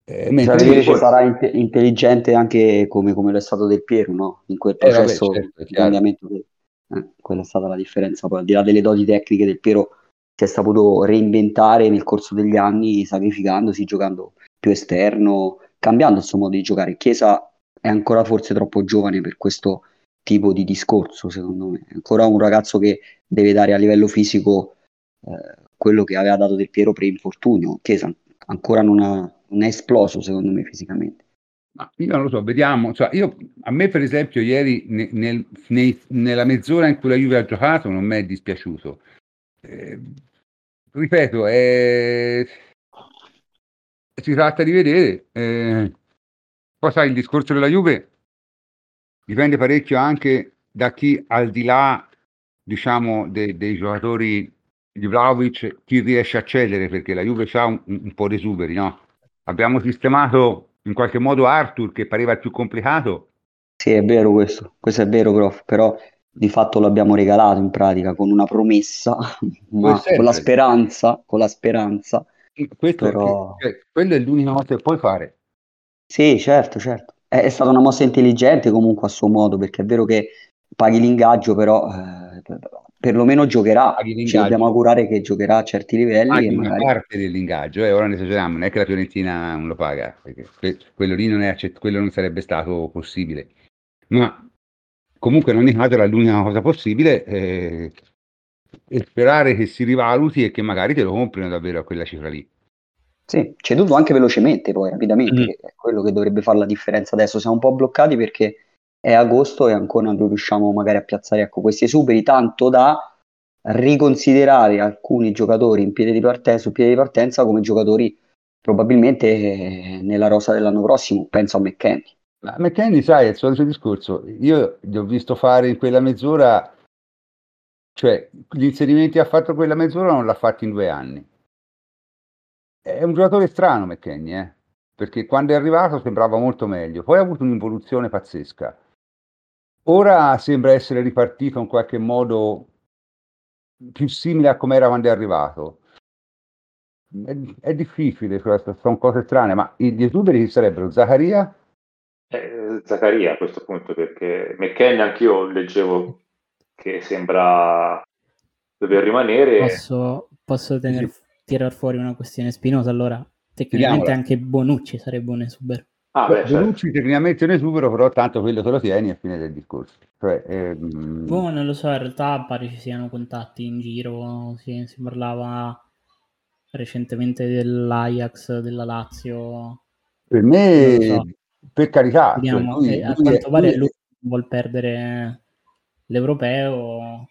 Eh, mentre cioè, invece sarà in- intelligente anche come, come lo è stato Del Piero, no? In quel processo eh, vabbè, certo, di cambiamento. Che, eh, quella è stata la differenza. Poi, al di là delle doti tecniche del Piero, si è saputo reinventare nel corso degli anni, sacrificandosi, giocando più esterno, cambiando il suo modo di giocare. Chiesa è ancora forse troppo giovane per questo tipo di discorso, secondo me. È ancora un ragazzo che deve dare a livello fisico eh, quello che aveva dato Del Piero pre-infortunio. Chiesa ancora non ha non è esploso secondo me fisicamente. Ma io non lo so, vediamo. Cioè, io, a me, per esempio, ieri nel, nel, nei, nella mezz'ora in cui la Juve ha giocato non mi è dispiaciuto. Eh, ripeto, è... si tratta di vedere. Eh, poi sai, il discorso della Juve dipende parecchio anche da chi al di là, diciamo, de, dei giocatori di Vlaovic, chi riesce a cedere, perché la Juve ha un, un po' di esuberi, no? abbiamo sistemato in qualche modo Arthur che pareva il più complicato. Sì, è vero questo, questo è vero, prof, però di fatto l'abbiamo regalato in pratica con una promessa, ma con la speranza, con la speranza. Questo però... è, cioè, quello è l'unica cosa che puoi fare. Sì, certo, certo. È, è, stata una mossa intelligente comunque a suo modo, perché è vero che paghi l'ingaggio, però eh, perlomeno giocherà. Ci dobbiamo augurare che giocherà a certi livelli. Paghi e una magari... parte dell'ingaggio, eh, ora ne esageriamo, non è che la Fiorentina non lo paga, perché quello lì non, è accett- quello non sarebbe stato possibile. Ma comunque in ogni caso era l'unica cosa possibile eh, e sperare che si rivaluti e che magari te lo comprino davvero a quella cifra lì. Sì, ceduto anche velocemente poi, rapidamente, mm. è quello che dovrebbe fare la differenza adesso. Siamo un po' bloccati perché è agosto e ancora non riusciamo magari a piazzare ecco, questi esuberi, tanto da riconsiderare alcuni giocatori in piede di partenza, su piede di partenza come giocatori probabilmente eh, nella rosa dell'anno prossimo, penso a McKenny. Ma McKenny, sai, è il solito discorso, io gli ho visto fare in quella mezz'ora Cioè, gli inserimenti ha fatto quella mezz'ora non l'ha fatto in due anni. È un giocatore strano McKenny, eh? perché quando è arrivato sembrava molto meglio, poi ha avuto un'involuzione pazzesca. Ora sembra essere ripartito in qualche modo più simile a come era quando è arrivato. È, è difficile, sono cose strane, ma gli esuberi chi sarebbero? Zaccaria? Eh, Zaccaria a questo punto, perché McKenny anch'io leggevo che sembra dover rimanere. Posso, posso tener, tirar fuori una questione spinosa allora? Tecnicamente Vediamola. anche Bonucci sarebbe un esubero. Ah, beh, Bonucci certo. tecnicamente è un esubero, però tanto quello te lo tieni a fine del discorso. Cioè, ehm... boh, non lo so, in realtà pare ci siano contatti in giro, si, si parlava recentemente dell'Ajax, della Lazio. Per me, so. per carità, Vediamo, cioè lui, a lui quanto pare lui, lui vuol perdere l'europeo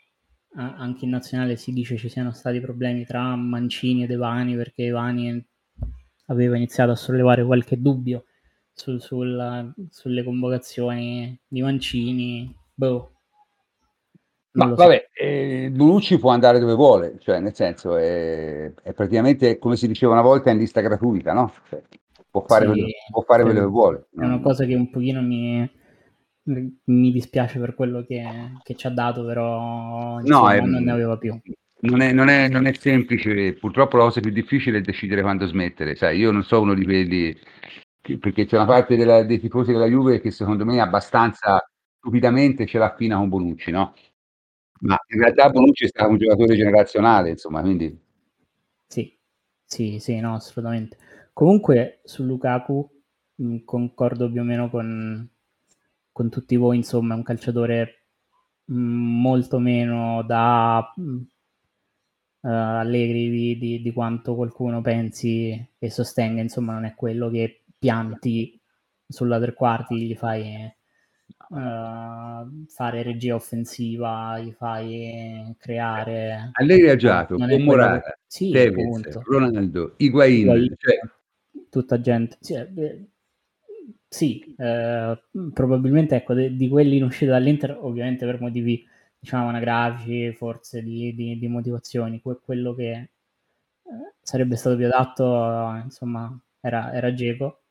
anche in nazionale si dice ci siano stati problemi tra Mancini ed Evani perché Evani aveva iniziato a sollevare qualche dubbio sul, sul, sulle convocazioni di Mancini. Boh. Ma vabbè, eh, Bonucci può andare dove vuole, cioè nel senso è, è, praticamente come si diceva una volta in lista gratuita, no? Cioè, può fare, sì, quello, può fare quello che vuole. È una cosa che un pochino mi, mi dispiace per quello che, che ci ha dato, però no, è, non ne aveva più. Non è, non, è, non è, semplice, purtroppo la cosa più difficile è decidere quando smettere. Sai, io non so uno di quelli, che, perché c'è una parte della, dei tifosi della Juve che secondo me abbastanza stupidamente ce l'ha fina con Bonucci, no? Ma in realtà Bonucci è stato un giocatore generazionale, insomma, quindi... Sì, sì, sì, no, assolutamente. Comunque su Lukaku mh, concordo più o meno con, con tutti voi, insomma, è un calciatore mm, molto meno da uh, Allegri di, di, di, quanto qualcuno pensi e sostenga, insomma, non è quello che pianti sulla tre quarti, gli fai uh, fare regia offensiva, gli fai creare... Allegri ha giocato con Morata, sì, Tevez, Ronaldo, Higuain, Higuain cioè... tutta gente... Cioè, sì, eh, probabilmente ecco, de- di quelli in uscita dall'Inter, ovviamente per motivi diciamo anagrafici, forse di, di, di motivazioni, que- quello che eh, sarebbe stato più adatto, insomma, era, era Geco,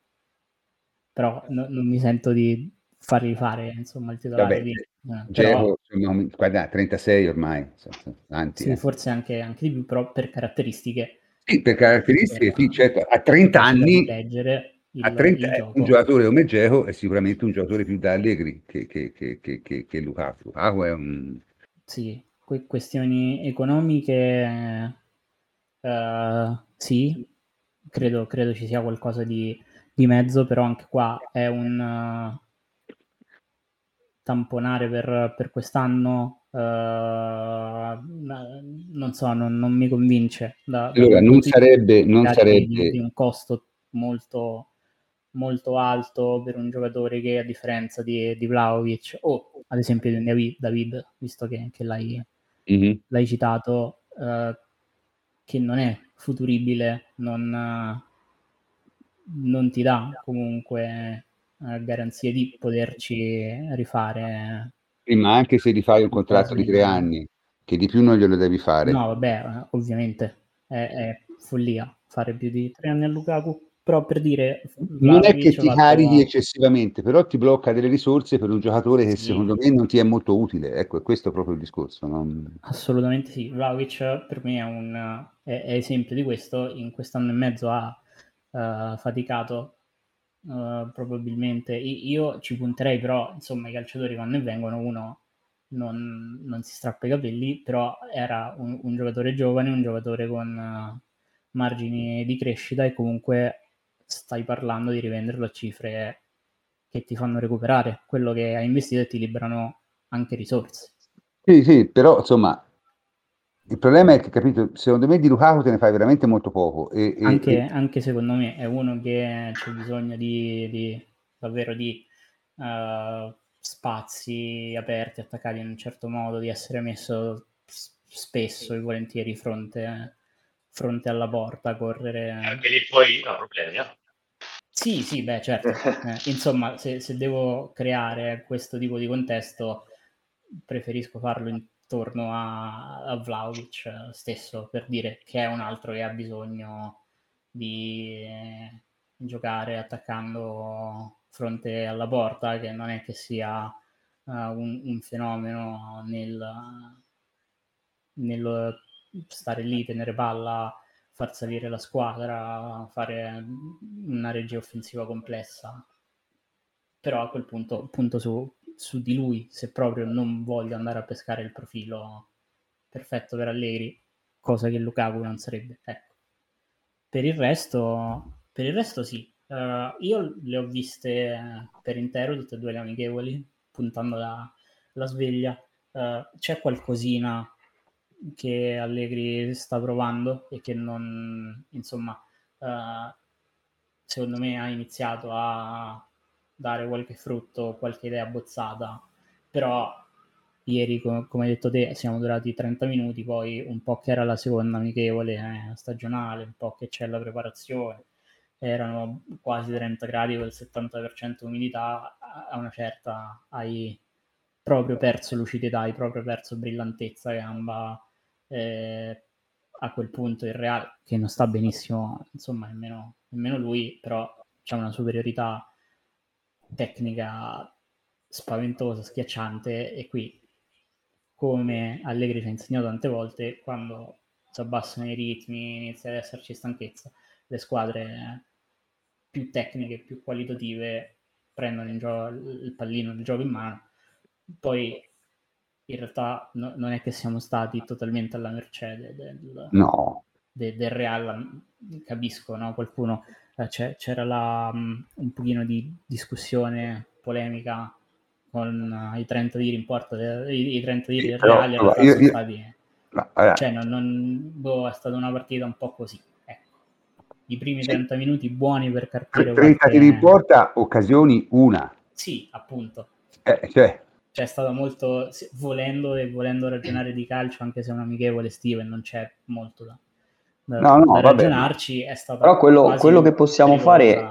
però no, non mi sento di fargli fare insomma il titolare Vabbè, di eh, Geco, però, guarda, 36 ormai, tanti, sì, eh. forse anche, anche, di più, però per caratteristiche. Sì, per caratteristiche, sì, certo, a 30 anni... Leggere, il, a 30 un giocatore come Geco è sicuramente un giocatore più da Allegri che, che, che, che, che, che Lukaku. Lukaku è un... Sì, que- questioni economiche uh, sì, credo, credo, ci sia qualcosa di, di, mezzo, però anche qua è un uh, tamponare per, per quest'anno Uh, non so, non, non, mi convince. Da, allora, non sarebbe, non sarebbe... Di, di, un costo molto, molto alto per un giocatore che a differenza di, di Vlaovic o ad esempio di David, visto che, che l'hai, mm-hmm. l'hai, citato, eh, che non è futuribile, non, non ti dà comunque eh, garanzie di poterci rifare. Sì, ma anche se rifai un contratto di tre anni, che di più non glielo devi fare. No, vabbè, eh, ovviamente è, è follia fare più di tre anni a Lukaku però per dire non è che ti carichi a... eccessivamente però ti blocca delle risorse per un giocatore che sì. secondo me non ti è molto utile. Ecco questo è proprio il discorso non... assolutamente sì. Vlaovic per me è un è, è esempio di questo. In quest'anno e mezzo ha uh, faticato uh, probabilmente. Io ci punterei però insomma i calciatori vanno e vengono. Uno non, non si strappa i capelli però era un, un giocatore giovane un giocatore con uh, margini di crescita e comunque stai parlando di rivenderlo a cifre che ti fanno recuperare quello che hai investito e ti liberano anche risorse. Sì, sì, però insomma, il problema è che, capito, secondo me di Lukaku te ne fai veramente molto poco. E, anche, e... anche, secondo me è uno che c'è bisogno di, di davvero di uh, spazi aperti, attaccati in un certo modo, di essere messo spesso e volentieri fronte fronte alla porta, correre. Anche lì poi ho problemi, eh? Sì, sì, beh, certo. Eh, insomma, se, se, devo creare questo tipo di contesto, preferisco farlo in torno a, a Vlaovic stesso per dire che è un altro che ha bisogno di eh, giocare attaccando fronte alla porta, che non è che sia uh, un, un, fenomeno nel, nel stare lì, tenere palla, far salire la squadra, fare una regia offensiva complessa. Però a quel punto punto su, su di lui, se proprio non voglio andare a pescare il profilo perfetto per Allegri, cosa che Lukaku non sarebbe. Ecco. Per il resto, per il resto sì. Uh, io le ho viste per intero tutte e due le amichevoli, puntando la, la sveglia. Uh, c'è qualcosina che Allegri sta provando e che non, insomma, uh, secondo me ha iniziato a dare qualche frutto, qualche idea bozzata, però ieri, com- come hai detto te, siamo durati 30 minuti, poi un po' che era la seconda amichevole eh, stagionale, un po' che c'è la preparazione, erano quasi 30 gradi con il 70% umidità, a una certa hai proprio perso lucidità, hai proprio perso brillantezza gamba, eh, a quel punto il Real, che non sta benissimo, insomma, nemmeno, nemmeno lui, però c'è una superiorità tecnica spaventosa, schiacciante e qui come Allegri ci ha insegnato tante volte quando si abbassano i ritmi inizia ad esserci stanchezza le squadre più tecniche, più qualitative prendono in gioco il pallino, il gioco in mano. Poi in realtà no, non è che siamo stati totalmente alla mercede del, no. de, del Real capisco, no? qualcuno eh, c'era la, um, un pochino di discussione polemica con uh, i 30 tiri in porta, de, i, i, 30 tiri del Real no, io, sono io, stati... No, cioè, non, non, boh, è stata una partita un po' così. Ecco. I primi sì. 30 minuti buoni per carpire 30 qualche... tiri in porta, occasioni una. Sì, appunto. Eh, cioè. Cioè è stato molto, volendo e volendo ragionare di calcio, anche se è un amichevole estivo e non c'è molto da, da, no, no, da ragionarci è stato però quello, quello che possiamo fare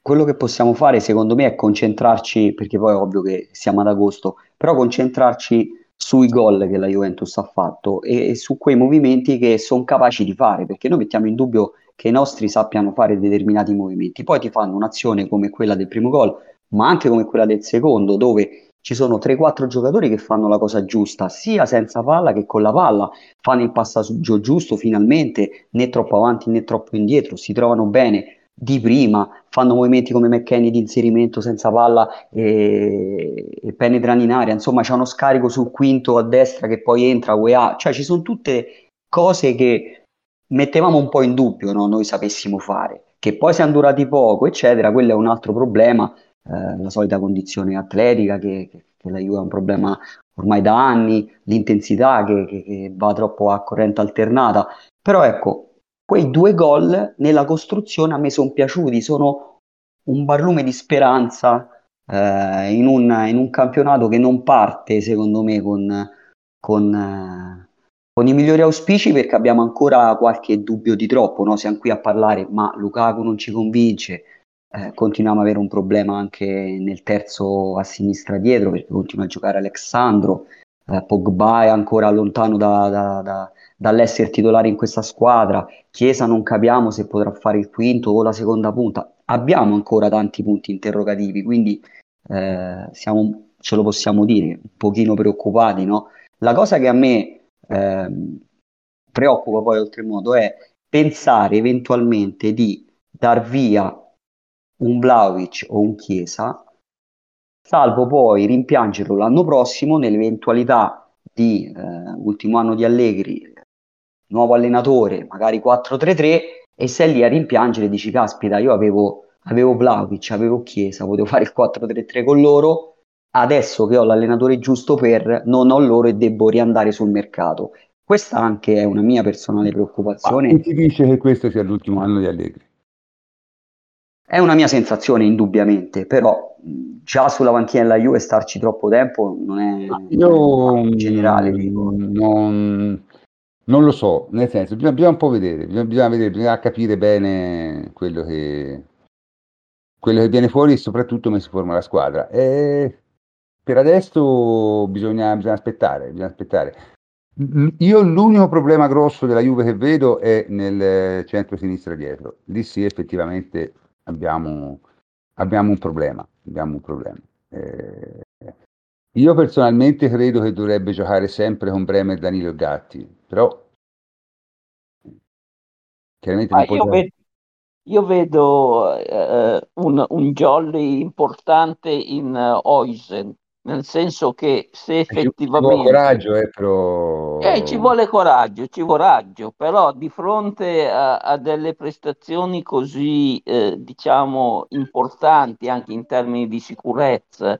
quello che possiamo fare secondo me è concentrarci perché poi è ovvio che siamo ad agosto però concentrarci sui gol che la Juventus ha fatto e, e su quei movimenti che sono capaci di fare perché noi mettiamo in dubbio che i nostri sappiano fare determinati movimenti. Poi ti fanno un'azione come quella del primo gol ma anche come quella del secondo dove ci sono 3-4 giocatori che fanno la cosa giusta, sia senza palla che con la palla, fanno il passaggio giusto finalmente, né troppo avanti né troppo indietro, si trovano bene di prima, fanno movimenti come McKenny di inserimento senza palla e, e penetrano in aria, insomma c'è uno scarico sul quinto a destra che poi entra UEA, cioè ci sono tutte cose che mettevamo un po' in dubbio, no? noi sapessimo fare, che poi siano durati poco, eccetera, quello è un altro problema, eh, la solita condizione atletica che, che, che, la Juve è un problema ormai da anni, l'intensità che, che, va troppo a corrente alternata, però ecco, quei due gol nella costruzione a me sono piaciuti, sono un barlume di speranza eh, in, un, in, un, campionato che non parte secondo me con, con, eh, con, i migliori auspici perché abbiamo ancora qualche dubbio di troppo, no? siamo qui a parlare ma Lukaku non ci convince, eh, continuiamo ad avere un problema anche nel terzo a sinistra dietro perché continua a giocare Alexandro, eh, Pogba è ancora lontano da, da, da, dall'essere titolare in questa squadra, Chiesa non capiamo se potrà fare il quinto o la seconda punta, abbiamo ancora tanti punti interrogativi, quindi eh, siamo, ce lo possiamo dire, un pochino preoccupati. No? La cosa che a me ehm, preoccupa poi oltremodo è pensare eventualmente di dar via un Vlaovic o un Chiesa, salvo poi rimpiangerlo l'anno prossimo nell'eventualità di eh, ultimo anno di Allegri, nuovo allenatore, magari 4-3-3 e sei lì a rimpiangere e dici caspita io avevo, avevo Vlaovic, avevo Chiesa, potevo fare il 4-3-3 con loro, adesso che ho l'allenatore giusto per, non ho loro e devo riandare sul mercato. Questa anche è una mia personale preoccupazione. Ma chi ti dice che questo sia l'ultimo anno di Allegri? È una mia sensazione, indubbiamente, però già sulla panchina della Juve starci troppo tempo non è Io, generale. Dico. Non, non, lo so, nel senso, bisogna, bisogna un po' vedere, bisogna, bisogna, vedere, bisogna capire bene quello che, quello che viene fuori e soprattutto come si forma la squadra. E per adesso bisogna, bisogna aspettare, bisogna aspettare. Io l'unico problema grosso della Juve che vedo è nel centro-sinistra dietro. Lì sì, effettivamente abbiamo, abbiamo un problema. Abbiamo un problema. Eh, io personalmente credo che dovrebbe giocare sempre con Bremer, Danilo e Gatti, però chiaramente non ah, io, vedo, io vedo eh, un, un jolly importante in uh, Oisen, nel senso che se effettivamente... Ci vuole coraggio, eh, però... Eh, ci vuole coraggio, ci vuole coraggio, però di fronte a, a delle prestazioni così, eh, diciamo, importanti anche in termini di sicurezza,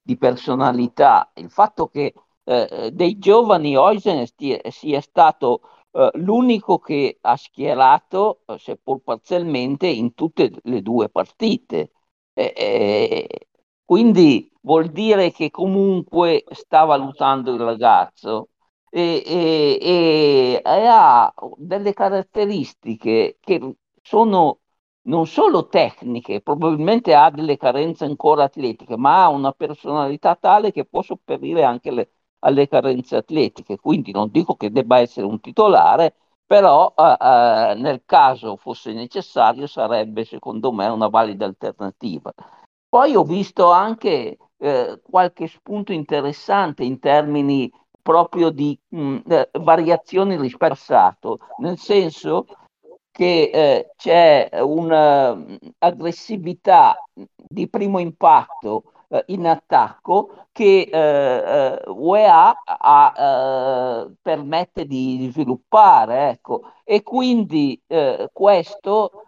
di personalità, il fatto che eh, dei giovani Oisen sia stato eh, l'unico che ha schierato, eh, seppur parzialmente, in tutte le due partite. Eh, quindi vuol dire che comunque sta valutando il ragazzo e, e, e, ha delle caratteristiche che sono non solo tecniche, probabilmente ha delle carenze ancora atletiche, ma ha una personalità tale che può sopperire anche le, alle carenze atletiche. Quindi non dico che debba essere un titolare, però eh, eh, nel caso fosse necessario sarebbe secondo me una valida alternativa. Poi ho visto anche eh, qualche spunto interessante in termini proprio di mh, eh, variazioni risparsato, nel senso che eh, c'è un'aggressività di primo impatto eh, in attacco che eh, eh UEA ha, eh, permette di sviluppare ecco. e quindi questo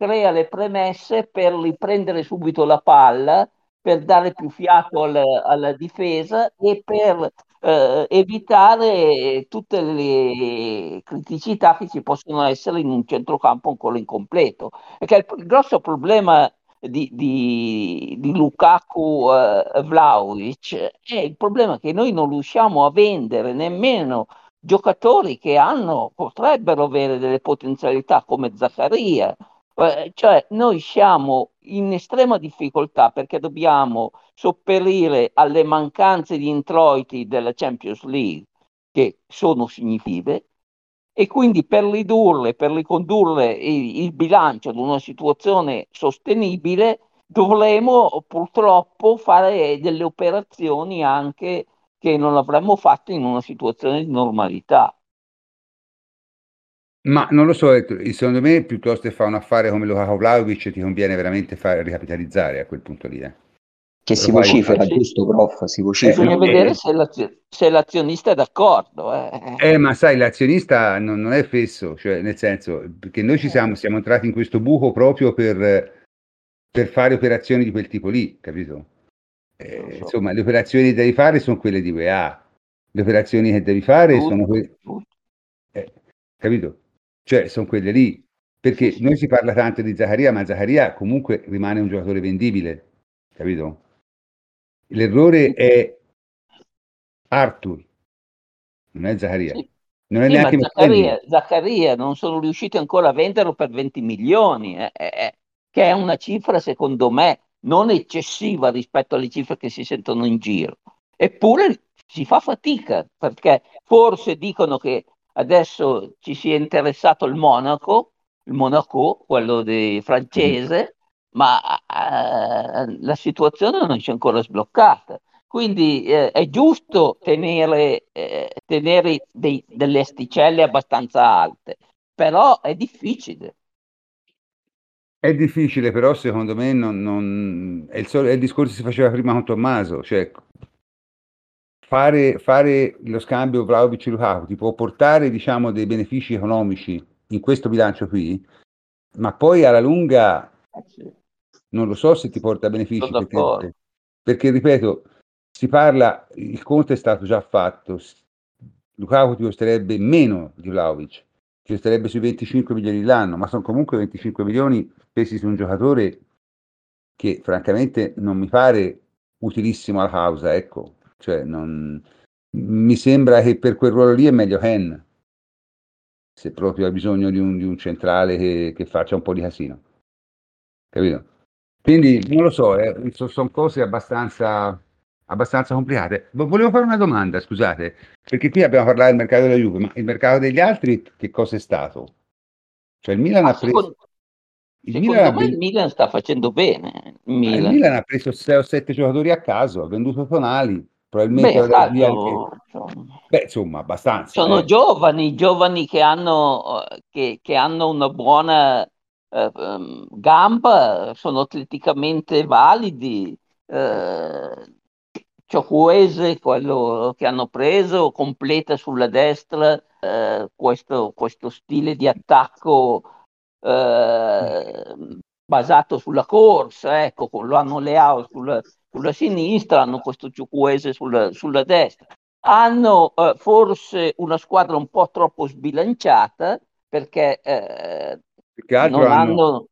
crea le premesse per riprendere subito la palla per dare più fiato alla, alla difesa e per eh, evitare tutte le criticità che ci possono essere in un centrocampo ancora incompleto. Perché il, grosso problema di, di, di Lukaku uh, Vlaovic è il problema che noi non riusciamo a vendere nemmeno giocatori che hanno, potrebbero avere delle potenzialità come Zaccaria. Eh, cioè noi siamo in estrema difficoltà perché dobbiamo sopperire alle mancanze di introiti della Champions League che sono significative e quindi per ridurle, per ricondurre il, il bilancio ad una situazione sostenibile, dovremo purtroppo fare delle operazioni anche che non avremmo fatto in una situazione di normalità. Ma non lo so, secondo me piuttosto che fare un affare come Lukaku Vlaovic ti conviene veramente fare ricapitalizzare a quel punto lì. Eh. Che si vocifera, giusto, prof? Si vocifera. Bisogna vedere se, l'azio- se, l'azionista è d'accordo. Eh. eh, ma sai, l'azionista non, non, è fesso, cioè nel senso, perché noi ci eh. siamo, siamo entrati in questo buco proprio per, per fare operazioni di quel tipo lì, capito? Eh, so. Insomma, le operazioni che devi fare sono quelle di UEA, le operazioni che devi fare tutto, sono quelle... Eh, capito? Cioè, sono quelle lì. Perché noi si parla tanto di Zaccaria, ma Zaccaria comunque rimane un giocatore vendibile, capito? L'errore è Arthur, non è Zaccaria. Sì. Non è sì, neanche Zaccaria, Zaccaria, non sono riusciti ancora a venderlo per 20 milioni, eh, eh, eh, che è una cifra secondo me non eccessiva rispetto alle cifre che si sentono in giro. Eppure si fa fatica perché forse dicono che adesso ci si è interessato il Monaco, il Monaco, quello francese, ma eh, la situazione non si è ancora sbloccata. Quindi eh, è giusto tenere, eh, tenere dei, delle asticelle abbastanza alte, però è difficile. È difficile, però secondo me non, non... È, il sol... è, il discorso che si faceva prima con Tommaso, cioè fare, fare lo scambio Vlaovic-Lukaku ti può portare diciamo, dei benefici economici in questo bilancio qui, ma poi alla lunga eh non lo so se ti porta benefici perché, perché, ripeto si parla il conto è stato già fatto Lukaku ti costerebbe meno di Vlaovic ti costerebbe sui 25 milioni l'anno ma sono comunque 25 milioni spesi su un giocatore che francamente non mi pare utilissimo alla causa ecco cioè non, mi sembra che per quel ruolo lì è meglio Hen se proprio ha bisogno di un, di un centrale che, che faccia un po' di casino capito? Quindi non lo so, eh, sono cose abbastanza, abbastanza complicate. Volevo fare una domanda, scusate, perché qui abbiamo parlato del mercato della Juve, ma il mercato degli altri che cosa è stato? Cioè il Milan ha preso... Secondo, il secondo Milan me il Milan sta facendo bene. Il Milan, il Milan ha preso 6 o 7 giocatori a caso, ha venduto Tonali, probabilmente Beh, anche... Insomma, Beh, insomma, abbastanza. Sono eh. giovani, giovani che hanno, che, che hanno una buona eh, ehm, gamba, sono atleticamente validi. Eh, Cioccuese, quello che hanno preso, completa sulla destra eh, questo, questo, stile di attacco eh, basato sulla corsa, ecco, lo hanno Leao sulla, sulla sinistra, hanno questo Cioccuese sulla, sulla destra. Hanno eh, forse una squadra un po' troppo sbilanciata perché eh, non hanno, hanno,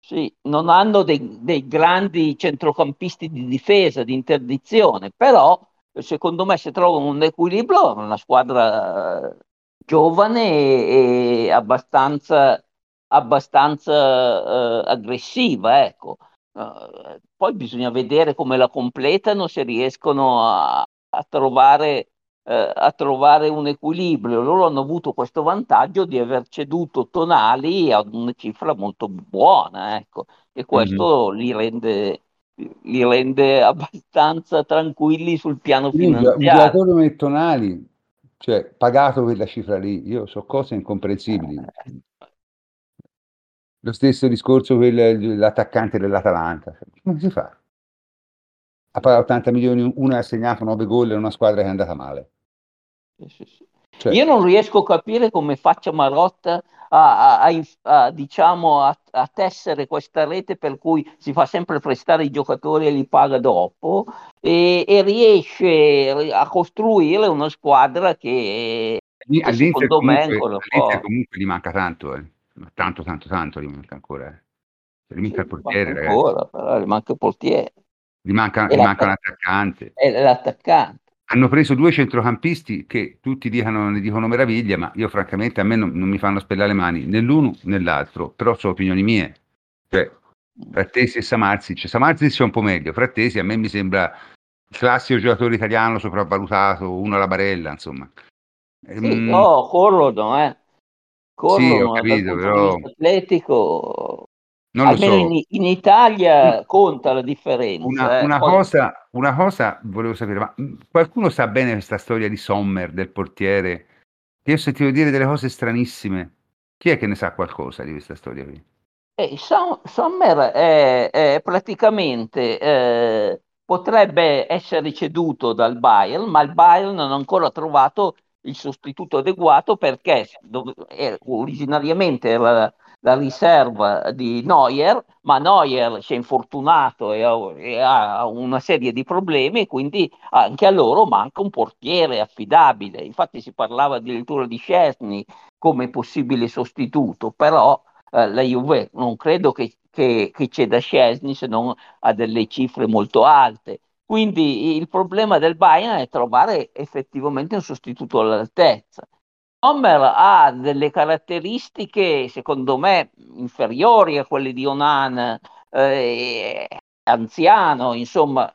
sì, non hanno dei, dei, grandi centrocampisti di difesa, di interdizione, però secondo me se trovano un equilibrio una squadra eh, giovane e, e abbastanza, abbastanza uh, aggressiva. Ecco. Uh, poi bisogna vedere come la completano, se riescono a, a trovare eh, a trovare un equilibrio. Loro hanno avuto questo vantaggio di aver ceduto Tonali a una cifra molto buona, ecco, e questo mm-hmm. li, rende, li rende abbastanza tranquilli sul piano finanziario. Un giocatore come Tonali, cioè pagato quella cifra lì, io so cose incomprensibili. Eh. Lo stesso discorso per l'attaccante dell'Atalanta, come si fa? Ha pagato 80 milioni, uno ha segnato 9 gol in una squadra che è andata male. Cioè. Io non riesco a capire come faccia Marotta a, a, a, diciamo, a, tessere questa rete per cui si fa sempre prestare i giocatori e li paga dopo e, e riesce a costruire una squadra che, che secondo comunque, me ancora all'Inter comunque gli manca tanto, eh. Tanto, tanto, tanto gli manca ancora. Eh. Gli manca il portiere, manca ancora, però gli manca il portiere. Gli manca, gli manca un attaccante. È l'attaccante. Hanno preso due centrocampisti che tutti dicono, ne dicono meraviglia, ma io francamente a me non, non mi fanno spellare le mani né l'uno né l'altro, però sono opinioni mie. Cioè, Frattesi e Samarzic. Samarzic è un po' meglio, Frattesi a me mi sembra il classico giocatore italiano sopravvalutato, uno alla barella, insomma. Sì, mm. no, corrono, eh. Corrono sì, ho capito, però... atletico non Almeno so. in, in, Italia conta la differenza. Una, eh. una, Poi... cosa, una, cosa, volevo sapere, ma qualcuno sa bene questa storia di Sommer, del portiere? Io ho sentito dire delle cose stranissime. Chi è che ne sa qualcosa di questa storia qui? Eh, Sommer è, è praticamente eh, potrebbe essere ceduto dal Bayern, ma il Bayern non ha ancora trovato il sostituto adeguato perché eh, originariamente era la riserva di Neuer, ma Neuer si è infortunato e ha, una serie di problemi quindi anche a loro manca un portiere affidabile. Infatti si parlava addirittura di Scesni come possibile sostituto, però eh, la Juve non credo che, che, che ceda Scesni se non a delle cifre molto alte. Quindi il problema del Bayern è trovare effettivamente un sostituto all'altezza. Sommer ha delle caratteristiche, secondo me, inferiori a quelle di Onan, eh, anziano, insomma,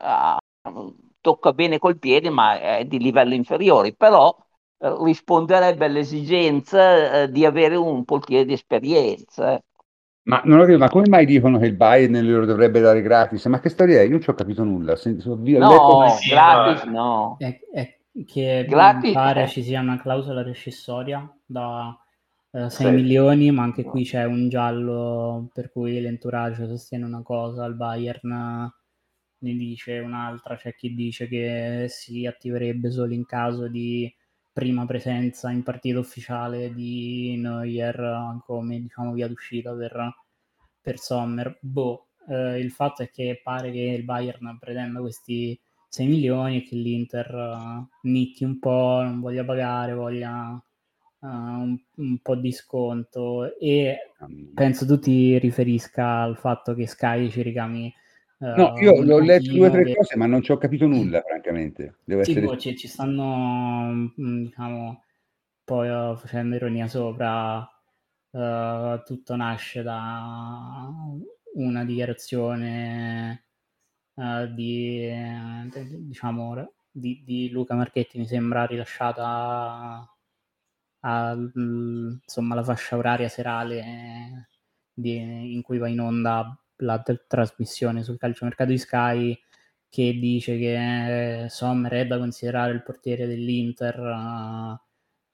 tocca bene col piede, ma è di livello inferiore, però eh, risponderebbe all'esigenza eh, di avere un portiere di esperienza. Eh. Ma non ho capito, ma come mai dicono che il Bayern lo dovrebbe dare gratis? Ma che storia è? Io non ci ho capito nulla. no, gratis no. È, è che Gratis. pare ci sia una clausola rescissoria da eh, 6 sì. milioni, ma anche qui c'è un giallo per cui l'entourage sostiene una cosa, il Bayern ne dice un'altra, c'è chi dice che si attiverebbe solo in caso di prima presenza in partita ufficiale di Neuer come diciamo via d'uscita per, per Sommer. Boh, eh, il fatto è che pare che il Bayern pretenda questi 6 milioni e che l'Inter uh, nicchi un po', non voglia pagare, voglia uh, un, un, po' di sconto e penso tu ti riferisca al fatto che Sky ci ricami No, io ho letto due o tre che... cose, ma non ci ho capito nulla, francamente. Devo sì, essere... Boh, ci, ci, stanno, mm, diciamo, poi facendo ironia sopra, tutto nasce da una dichiarazione uh, di, eh, diciamo, di, di, Luca Marchetti mi sembra rilasciata alla fascia oraria serale di, in cui va in onda la trasmissione sul calciomercato di Sky che dice che Sommer è da considerare il portiere dell'Inter uh,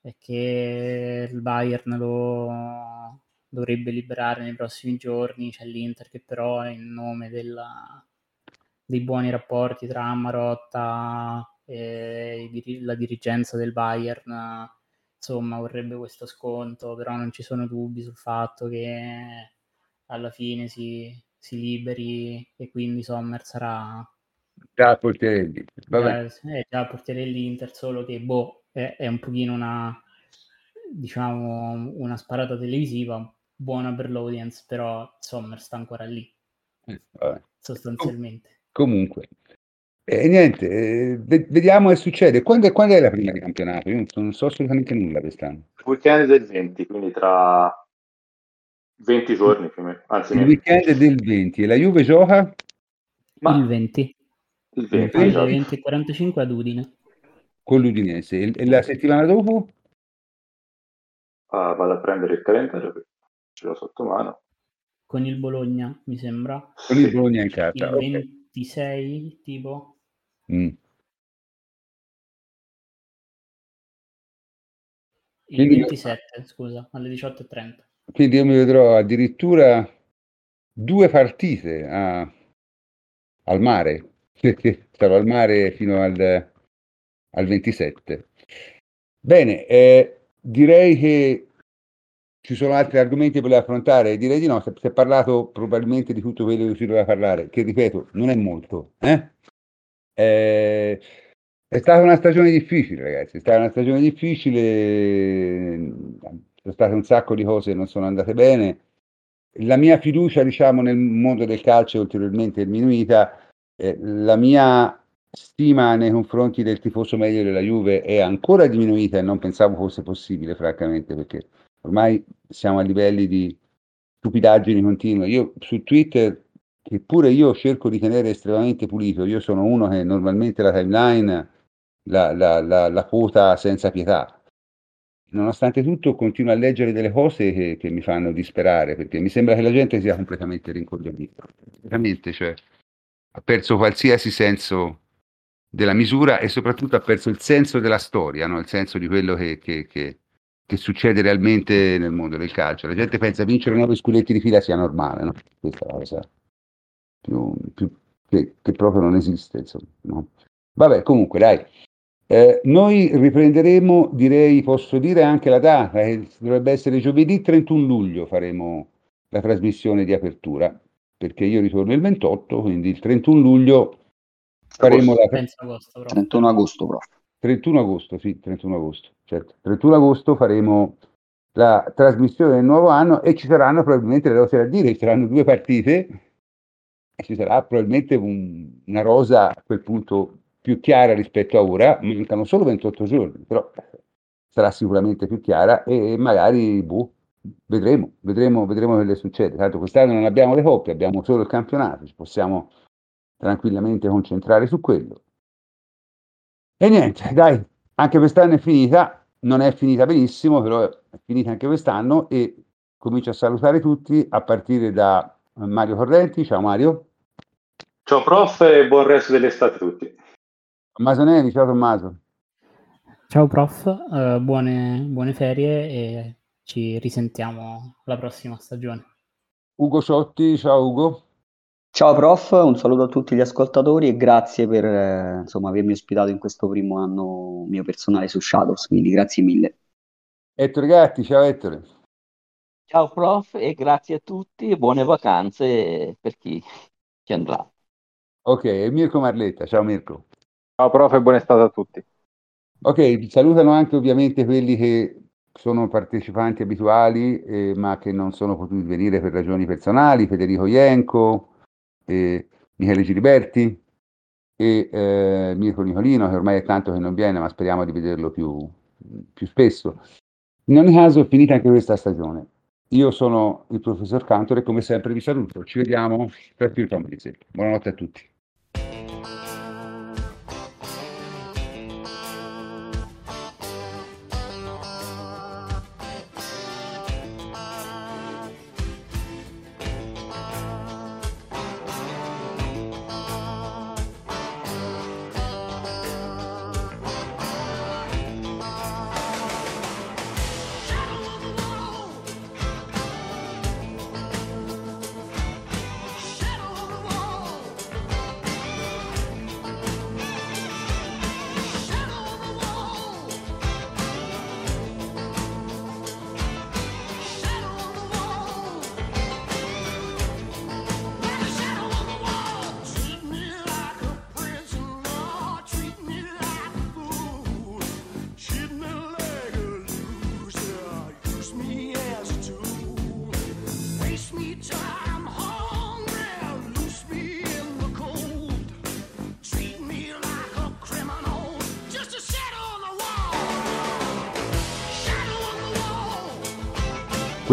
e che il Bayern lo dovrebbe liberare nei prossimi giorni. C'è l'Inter che però in nome della, dei buoni rapporti tra Marotta e la dirigenza del Bayern insomma vorrebbe questo sconto, però non ci sono dubbi sul fatto che alla fine si, si liberi e quindi Sommer sarà già il portiere dell'Inter. È già il portiere dell'Inter, solo che boh, è, è un pochino una diciamo una sparata televisiva buona per l'audience, però Sommer sta ancora lì. Eh, sostanzialmente. comunque. E eh, niente, eh, vediamo che succede. Quando, quando, è la prima di campionato? Io non, non so assolutamente nulla quest'anno. Il weekend del 20, quindi tra 20 giorni più o meno. Anzi, il weekend del 20 e la Juve gioca? Ma... Il 20. Il 20, il 20 e 45 ad Udine. Con l'Udinese. E la settimana dopo? Ah, vado a prendere il calendario, ce l'ho sotto mano. Con il Bologna, mi sembra. Con il Bologna in carta. Il okay. 26, tipo. Mm. Il quindi, 27, scusa, alle 18.30. Quindi io mi vedrò addirittura due partite a, al mare, perché stavo al mare fino al, al 27. Bene, eh, direi che ci sono altri argomenti per affrontare? Direi di no, si è parlato probabilmente di tutto quello che si doveva parlare, che ripeto, non è molto. Eh? È, è stata una stagione difficile, ragazzi, è stata una stagione difficile, sono state un sacco di cose che non sono andate bene. La mia fiducia, diciamo, nel mondo del calcio è ulteriormente diminuita. Eh, la mia stima nei confronti del tifoso medio della Juve è ancora diminuita e non pensavo fosse possibile, francamente, perché ormai siamo a livelli di stupidaggini continue. Io su Twitter, che pure io cerco di tenere estremamente pulito, io sono uno che normalmente la timeline la, la, la, la quota senza pietà. Nonostante tutto continuo a leggere delle cose che, che, mi fanno disperare, perché mi sembra che la gente sia completamente rincoglionita. Veramente, cioè, ha perso qualsiasi senso della misura e soprattutto ha perso il senso della storia, no? il senso di quello che, che, che che succede realmente nel mondo del calcio. La gente pensa che vincere nove scudetti di fila sia normale, no? Questa è la cosa più, più che, proprio non esiste, insomma. No? Vabbè, comunque, dai. Eh, noi riprenderemo, direi, posso dire anche la data, che dovrebbe essere giovedì 31 luglio faremo la trasmissione di apertura, perché io ritorno il 28, quindi il 31 luglio faremo agosto, la... Agosto, 31 agosto, prof. 31 agosto, sì, 31 agosto. Certo, 31 agosto faremo la trasmissione del nuovo anno e ci saranno probabilmente, le cose da dire, ci saranno due partite e ci sarà probabilmente un, una rosa a quel punto più chiara rispetto a ora, mancano solo 28 giorni, però sarà sicuramente più chiara e magari, boh, vedremo, vedremo, vedremo che succede. Tanto quest'anno non abbiamo le coppie, abbiamo solo il campionato, ci possiamo tranquillamente concentrare su quello. E niente, dai, anche quest'anno è finita, non è finita benissimo, però è finita anche quest'anno e comincio a salutare tutti a partire da Mario Correnti. Ciao Mario. Ciao prof e buon resto dell'estate a tutti. Tommaso Neri, ciao Tommaso. Ciao prof, uh, buone, buone ferie e ci risentiamo la prossima stagione. Ugo Ciotti, ciao Ugo. Ciao prof, un saluto a tutti gli ascoltatori e grazie per eh, insomma, avermi ospitato in questo primo anno mio personale su Shadows, quindi grazie mille. Ettore Gatti, ciao Ettore. Ciao prof e grazie a tutti e buone vacanze per chi ci andrà. Ok, e Mirko Marletta, ciao Mirko. Ciao prof e buona estate a tutti. Ok, salutano anche ovviamente quelli che sono partecipanti abituali eh, ma che non sono potuti venire per ragioni personali, Federico Ienco, eh, Michele Giliberti e eh, Mirko Nicolino, che ormai è tanto che non viene, ma speriamo di vederlo più, più spesso. In ogni caso è finita anche questa stagione. Io sono il professor Cantor e come sempre vi saluto. Ci vediamo per più il Buonanotte a tutti.